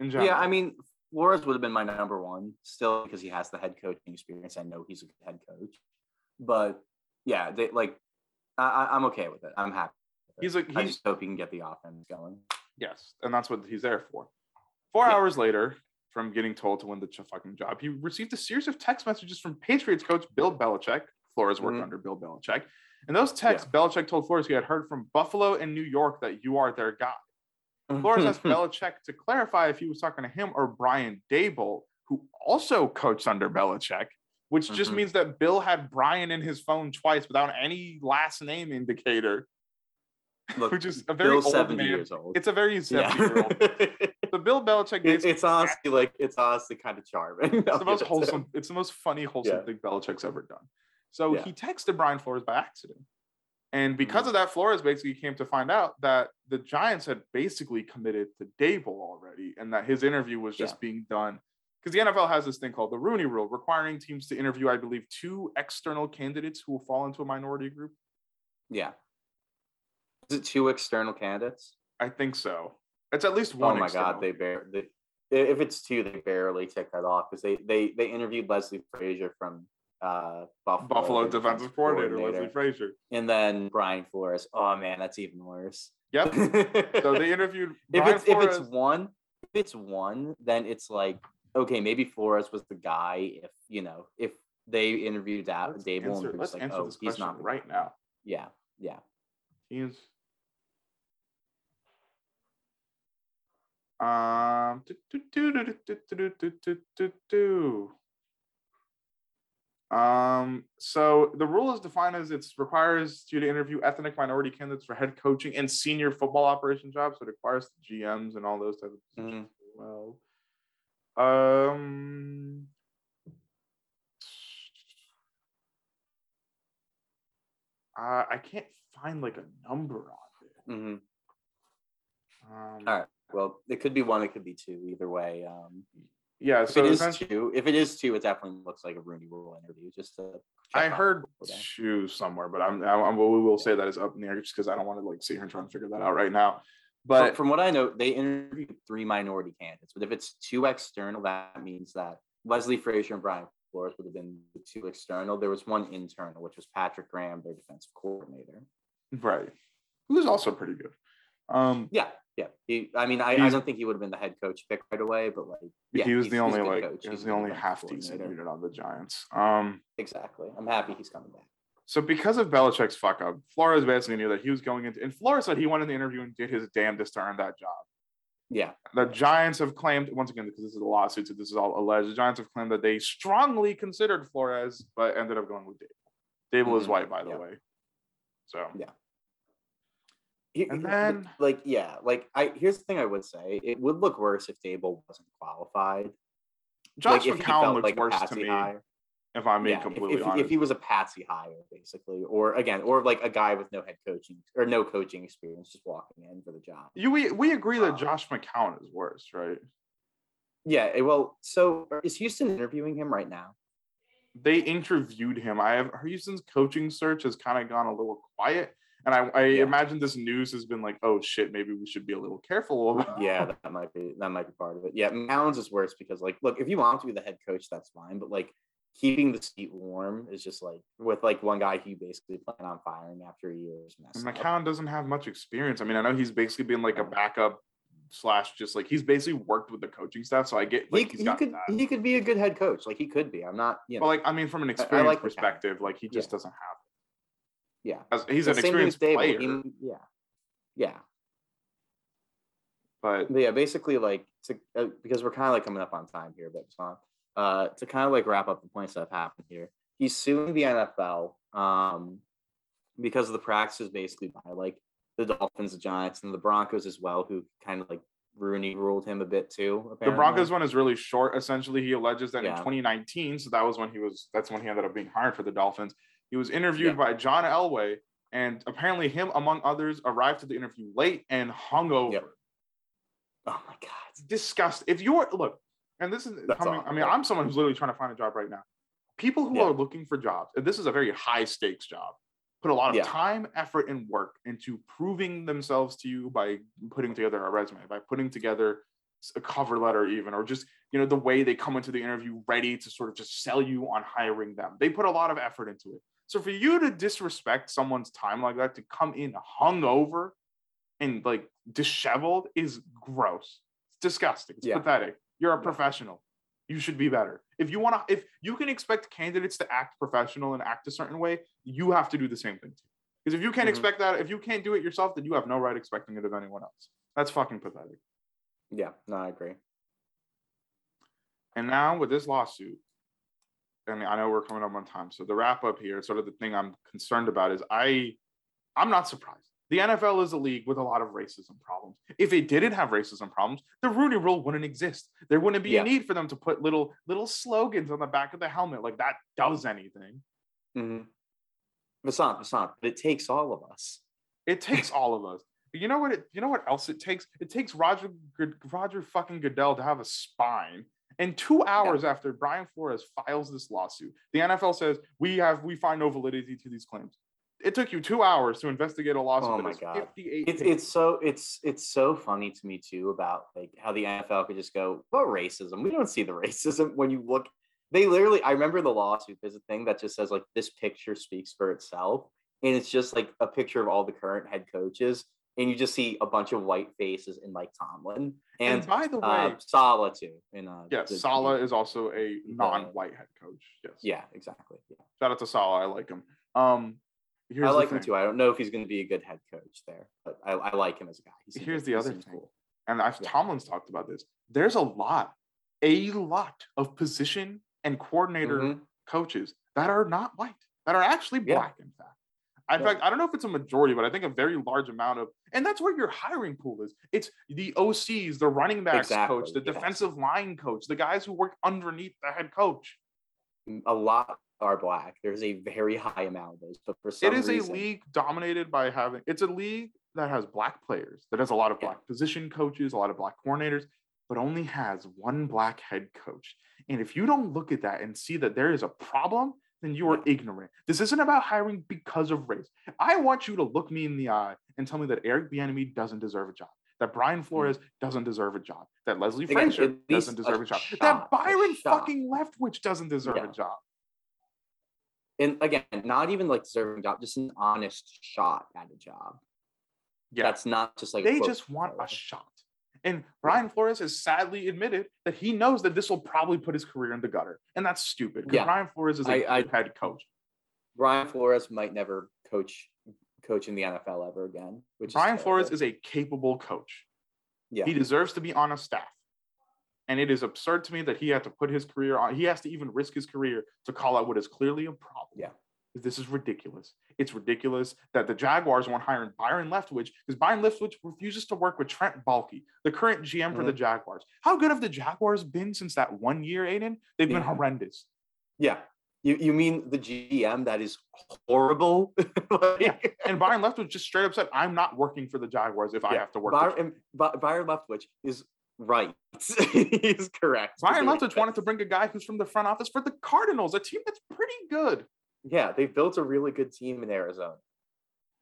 In general. Yeah, I mean, Flores would have been my number one still because he has the head coaching experience. I know he's a good head coach, but yeah, they like I, I'm okay with it. I'm happy. with it. he's I he's just hope he can get the offense going. yes, and that's what he's there for. Four Yeah. hours later, from getting told to win the fucking job, he received a series of text messages from Patriots coach Bill Belichick. Flores worked Mhm. under Bill Belichick. And those texts, Belichick told Flores he had heard from Buffalo and New York that you are their guy. Flores asked Belichick to clarify if he was talking to him or Brian Daboll, who also coached under Belichick, which just Mhm. means that Bill had Brian in his phone twice without any last name indicator, Look, which is a very Bill's old 70 man. years old. It's a very yeah. year old. So Bill Belichick It- it's honestly like it's honestly kind of charming. it's the most wholesome. It's the most funny, wholesome Yeah. thing Belichick's ever done. So Yeah. he texted Brian Flores by accident, and because Mhm. of that, Flores basically came to find out that the Giants had basically committed to Daboll already, and that his interview was just Yeah. being done because the NFL has this thing called the Rooney Rule, requiring teams to interview, I believe, two external candidates who will fall into a minority group. Yeah. Is it two external candidates? I think so. It's at least one. oh my external. god, they bare they, if it's two, they barely tick that off because they they they interviewed Leslie Frazier from uh Buffalo, Buffalo defensive coordinator, Leslie Frazier. and then Brian Flores. Oh man, that's even worse. Yep. So they interviewed. Brian it's if it's one, if it's one, then it's like okay, maybe Flores was the guy. If you know, if they interviewed that Let's Daboll answer, and let's like, answer oh, this he's question not right guy. now. Yeah, yeah. He's um do, do, do, do, do, do, do, do, do, do. Um so the rule is defined as it requires you to interview ethnic minority candidates for head coaching and senior football operation jobs so it requires the gms and all those type of positions as well um uh, i can't find like a number on it Mm-hmm. um, All right. Well, it could be one, it could be two. Either way, um, Yeah, If so it is two, if it is two, it definitely looks like a Rooney Rule interview. Just to I heard two somewhere, but I'm, I'm, we will say that is up in the air just because I don't want to like sit here and try and figure that out right now. But But from what I know, they interviewed three minority candidates. But if it's two external, that means that Leslie Frazier and Brian Flores would have been the two external. There was one internal, which was Patrick Graham, their defensive coordinator. right, who's also pretty good. Um, Yeah, yeah. He, I mean, I, I don't think he would have been the head coach pick right away, but like, yeah, he was the only like coach. he was He's the only half decent unit on the Giants. Um, Exactly. I'm happy he's coming back. so because of Belichick's fuck up, Flores basically knew that he was going into, and Flores said he went in the interview and did his damnedest to earn that job. Yeah. The Giants have claimed once again because this is a lawsuit, so this is all alleged. The Giants have claimed that they strongly considered Flores, but ended up going with Daboll. Daboll is Mhm. white, by the Yeah. way. So Yeah. And then- like, yeah, like I here's the thing I would say: it would look worse if Daboll wasn't qualified. Josh like, McCown looks like worse to me, hire. if I'm being Yeah, completely if, honest. if he was a patsy hire, basically, or again, or like a guy with no head coaching or no coaching experience, just walking in for the job. you we, we agree that Um, Josh McCown is worse, right? Yeah. eh, Well, so is Houston interviewing him right now? They interviewed him. I have Houston's coaching search has kind of gone a little quiet. And I, I Yeah. imagine this news has been like, oh shit, maybe we should be a little careful Yeah, that might be that might be part of it. Yeah, Mounds is worse because like, look, if you want to be the head coach, that's fine, but like keeping the seat warm is just like with like one guy he basically plan on firing after a year's mess. And. McCown doesn't have much experience. I mean, I know he's basically been like a backup slash just like he's basically worked with the coaching staff. So I get He, like he's he could that. he could be a good head coach. Like he could be. I'm not, you know. But like I mean, from an I experience like perspective, like he just Yeah. doesn't have. Yeah. As, he's The an same thing with experienced player, He- yeah. Yeah. but But yeah, basically, like to, uh, because we're kind of like coming up on time here, but. Uh, to kind of like wrap up the points that have happened here, he's suing the NFL um, because of the practices basically by like the Dolphins, the Giants, and the Broncos as well, who kind of like Rooney ruled him a bit too. The. Broncos one is really short. Essentially, he alleges that in 2019, so that was when he was. That's when he ended up being hired for the Dolphins. He was interviewed Yeah. by John Elway, and apparently, him among others arrived to the interview late and hungover. Yep. Oh my god. It's disgusting. If you're look, and this is coming. I mean. I'm someone who's literally trying to find a job right now. People who Yeah. are looking for jobs, and this is a very high stakes job. Put a lot of Yeah. time, effort, and work into proving themselves to you by putting together a resume, by putting together a cover letter, even, or just you know the way they come into the interview ready to sort of just sell you on hiring them. They put a lot of effort into it. So for you to disrespect someone's time like that, to come in hungover and like disheveled, is gross. It's disgusting. It's Yeah. pathetic. You're a professional. You should be better. If you want to, if you can expect candidates to act professional and act a certain way, you have to do the same thing too. Because if you can't Mhm. expect that, if you can't do it yourself, then you have no right expecting it of anyone else. That's fucking pathetic. Yeah. No, I agree. And now with this lawsuit, I mean, I know we're coming up on time. So the wrap up here, sort of the thing I'm concerned about is I, I'm not surprised. The NFL is a league with a lot of racism problems. If it didn't have racism problems, the Rooney Rule wouldn't exist. There wouldn't be Yeah. a need for them to put little little slogans on the back of the helmet like that does anything. Mm-hmm. Vasant, Vasant, but it takes all of us. It takes all of us. But you know what? It, you know what else it takes? It takes Roger Roger fucking Goodell to have a spine. And two hours after Brian Flores files this lawsuit, the NFL says we have we find no validity to these claims. It took you two hours to investigate a lawsuit. Oh my God. It's it's so it's it's so funny to me too about like how the NFL could just go, what racism? We don't see the racism when you look. They literally, I remember the lawsuit. There's a thing that just says like this picture speaks for itself, and it's just like a picture of all the current head coaches, and you just see a bunch of white faces in Mike Tomlin and, and, by the way, uh, Saleh too. In uh, yes, the- Saleh is also a non-white head coach. Yes. Yeah, exactly. Yeah. Shout out to Saleh. I like him. Um, here's I like him too. I don't know if he's going to be a good head coach there, but I, I like him as a guy. Here's the he other thing. and I've Yeah. Tomlin's talked about this. There's a lot, a lot of position and coordinator Mhm. coaches that are not white, that are actually Yeah. black, in fact. In Yeah. fact, I don't know if it's a majority, but I think a very large amount of, and that's where your hiring pool is. It's the OCs, the running backs coach, the yes. defensive line coach, the guys who work underneath the head coach. Mm, a lot are black. There's a very high amount of those, but for some It is reason, a league dominated by having, it's a league that has black players, that has a lot of Yeah. black position coaches, a lot of black coordinators. but only has one black head coach. And if you don't look at that and see that there is a problem, then you are ignorant. This isn't about hiring because of race. I want you to look me in the eye and tell me that Eric Bieniemy doesn't deserve a job, that Brian Flores doesn't deserve a job, that Leslie Hmm. Again, Frazier doesn't deserve a job, shot, that Byron fucking Leftwich doesn't deserve Yeah. a job. And again, not even like deserving job, just an honest shot at a job. Yeah, That's not just like they just want a shot. And Brian Flores has sadly admitted that he knows that this will probably put his career in the gutter. And that's stupid because Yeah. Brian Flores is a I- I- good head coach. Brian Flores might never coach coach in the NFL ever again. Which Brian is Flores is a capable coach. yeah. He deserves to be on a staff. And it is absurd to me that he had to put his career on, he has to even risk his career to call out what is clearly a problem. Yeah. This is ridiculous. It's ridiculous that the Jaguars won't hire Byron Leftwich because Byron Leftwich refuses to work with Trent Baalke, the current GM for the Mm-hmm. Jaguars. How good have the Jaguars been since that one year, Aiden? They've been Yeah. horrendous. yeah. You you mean the GM that is horrible? Like- Yeah. And Byron Leftwich just straight up said, I'm not working for the Jaguars if I have to work. with Byron, and By- Byron Leftwich is right. He's correct. Byron Leftwich wanted to bring a guy who's from the front office for the Cardinals, a team that's pretty good. Yeah, they built a really good team in Arizona.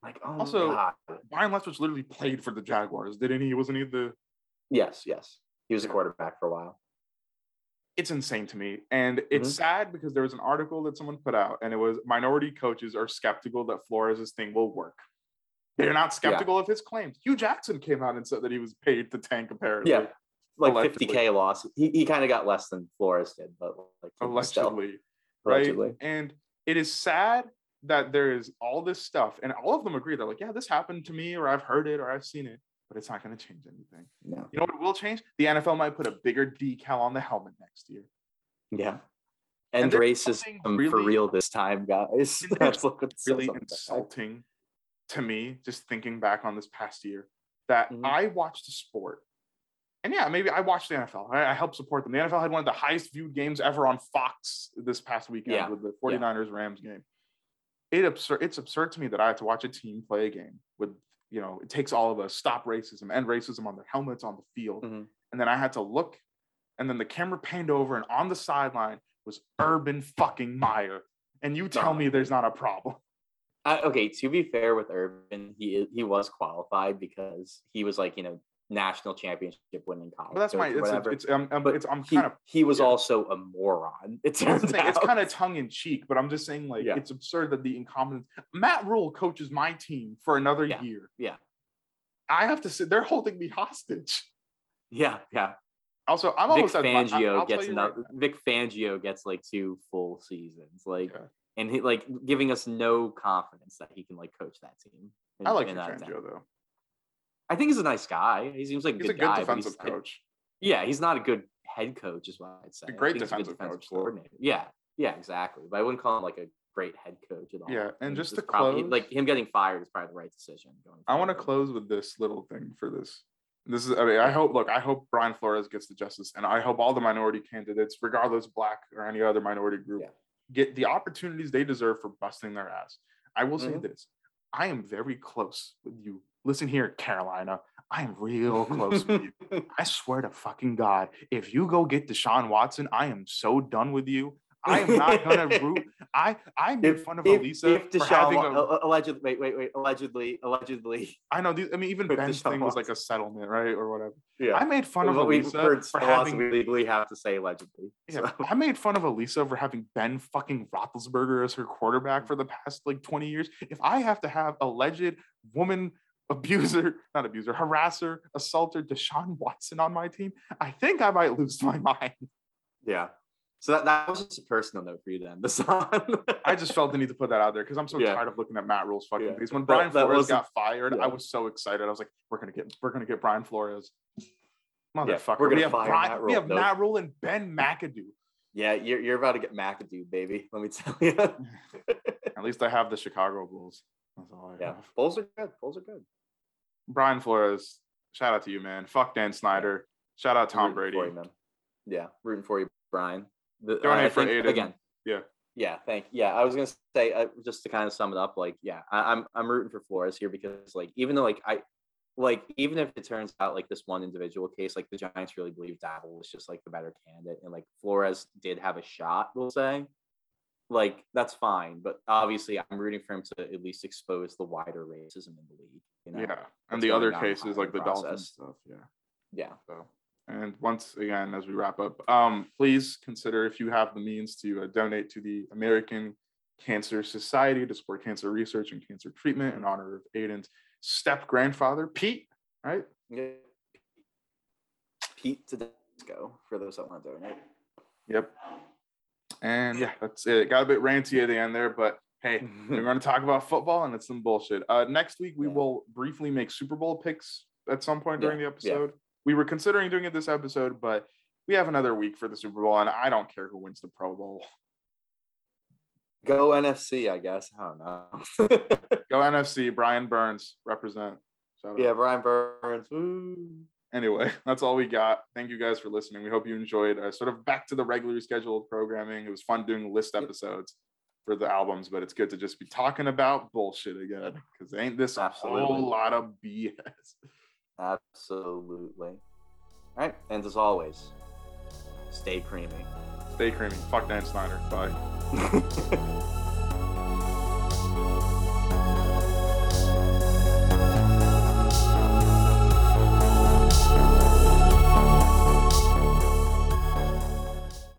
Like, oh Also- God. Byron Leftwich literally played for the Jaguars, didn't he? Wasn't he the? yes, yes, he was a quarterback for a while. It's insane to me, and it's Mhm. sad because there was an article that someone put out, and it was minority coaches are skeptical that Flores' thing will work. They're not skeptical of his claims. Hue Jackson came out and said that he was paid to tank. Apparently, Yeah, like 50k loss. He, he kind of got less than Flores did, but like still, allegedly, right? allegedly. And it is sad that there is all this stuff, and all of them agree. They're like, "Yeah, this happened to me, or I've heard it, or I've seen it." But it's not going to change anything. No. You know what will change? The NFL might put a bigger decal on the helmet next year. Yeah. And And, racism something for real this time, guys. That's Really insulting to me, just thinking back on this past year, that Mhm. I watched a sport. And yeah, maybe I watched the NFL. I, I helped support them. The NFL had one of the highest viewed games ever on Fox this past weekend Yeah. with the 49ers Rams game. It absurd it's absurd to me that I had to watch a team play a game with, you know, it takes all of us, stop racism, end racism on their helmets on the field. Mhm. And then I had to look, and then the camera panned over, and on the sideline was Urban fucking Meyer. And you tell me there's not a problem. I, okay, to be fair with Urban, he he was qualified because he was like you know national championship winning college. But that's my it's whatever. it's um, um, But it's I'm he, kind of he was yeah. also a moron. It turns thing, out it's kind of tongue in cheek, but I'm just saying like Yeah. it's absurd that the incompetence. Matt Rhule coaches my team for another Yeah, year. yeah. I have to sit. They're holding me hostage. yeah, yeah. Also, I'm Vic almost Fangio gets you right another. Vic Fangio gets like two full seasons, like, and he like giving us no confidence that he can like coach that team. now. I like in Vic Fangio though. I think he's a nice guy. He seems like a He's good a good guy. defensive coach. Yeah, he's not a good head coach, is what I'd say. I great he's a defensive coach, though. coordinator. Yeah, yeah, exactly. But I wouldn't call him like a great head coach at all. Yeah, and just to probably- close- like him getting fired is probably the right decision. Going I want to close with this little thing for this. This is, I mean, I hope, look, I hope Brian Flores gets the justice, and I hope all the minority candidates, regardless black or any other minority group, Yeah. get the opportunities they deserve for busting their ass. I will say Mhm. this I am very close with you. Listen here, Carolina. I am real close with you. I swear to fucking God, if you go get Deshaun Watson, I am so done with you. I am not gonna root. I I made If, fun of if, Elisa if for Deshaun having Wa- a, allegedly, wait, wait, wait, allegedly, allegedly, I know. These, I mean, even Ben's Deshaun thing was like a settlement, right, or whatever. yeah. I made fun of Elisa heard for having. we legally have to say allegedly. Yeah, So, I made fun of Elisa for having Ben fucking Roethlisberger as her quarterback for the past like 20 years. If I have to have alleged woman abuser, not abuser, harasser, assaulter, Deshaun Watson on my team, I think I might lose my mind. yeah. So that, that was just a personal note for you then. The song. I just felt the need to put that out there because I'm so Yeah. tired of looking at Matt Rhule's fucking Yeah. face. When Brian that Flores wasn't- got fired, I was so excited. I was like, "We're gonna get, we're gonna get Brian Flores." Motherfucker, we're gonna we have, fire Brian, Matt we have Nope. Matt Rhule and Ben McAdoo. yeah, you're, you're about to get McAdoo, baby. Let me tell you. At least I have the Chicago Bulls. That's all I yeah, have. Bulls are good. Bulls are good. Brian Flores, shout out to you, man. Fuck Dan Snyder. Shout out Tom Brady. you, man. Yeah, rooting for you, Brian. The, Donate I for think, Aiden. again. Yeah. Yeah, thank. You. Yeah, I was gonna say uh, just to kind of sum it up, like, yeah, I, I'm I'm rooting for Flores here because, like, even though like I like even if it turns out like this one individual case, like the Giants really believe Daboll was just like the better candidate, and like Flores did have a shot, we'll say, like that's fine. But obviously, I'm rooting for him to at least expose the wider racism in the league. You know? yeah, and the other cases like the the Dolphins stuff. Yeah. yeah. So, and once again, as we wrap up, um, please consider if you have the means to uh, donate to the American Cancer Society to support cancer research and cancer treatment in honor of Aiden's step grandfather, Pete. Right? Yeah. Pete Tedesco for those that want to donate. Yep. And yeah, that's it. Got a bit ranty at the end there, but hey, we're going to talk about football and it's some bullshit. Uh, next week, we Yeah. will briefly make Super Bowl picks at some point during Yeah, the yeah. episode. We were considering doing it this episode, but we have another week for the Super Bowl, and I don't care who wins the Pro Bowl. Go NFC, I guess. I don't know. Go NFC, Brian Burns, represent. Shout out. yeah, Brian Burns. Woo. Anyway, that's all we got. Thank you guys for listening. We hope you enjoyed uh, sort of back to the regularly scheduled programming. It was fun doing list episodes for the albums, but it's good to just be talking about bullshit again because ain't this a whole lot of BS? Absolutely. All right. And as always, stay creamy. Stay creamy. Fuck Dan Snyder. Bye.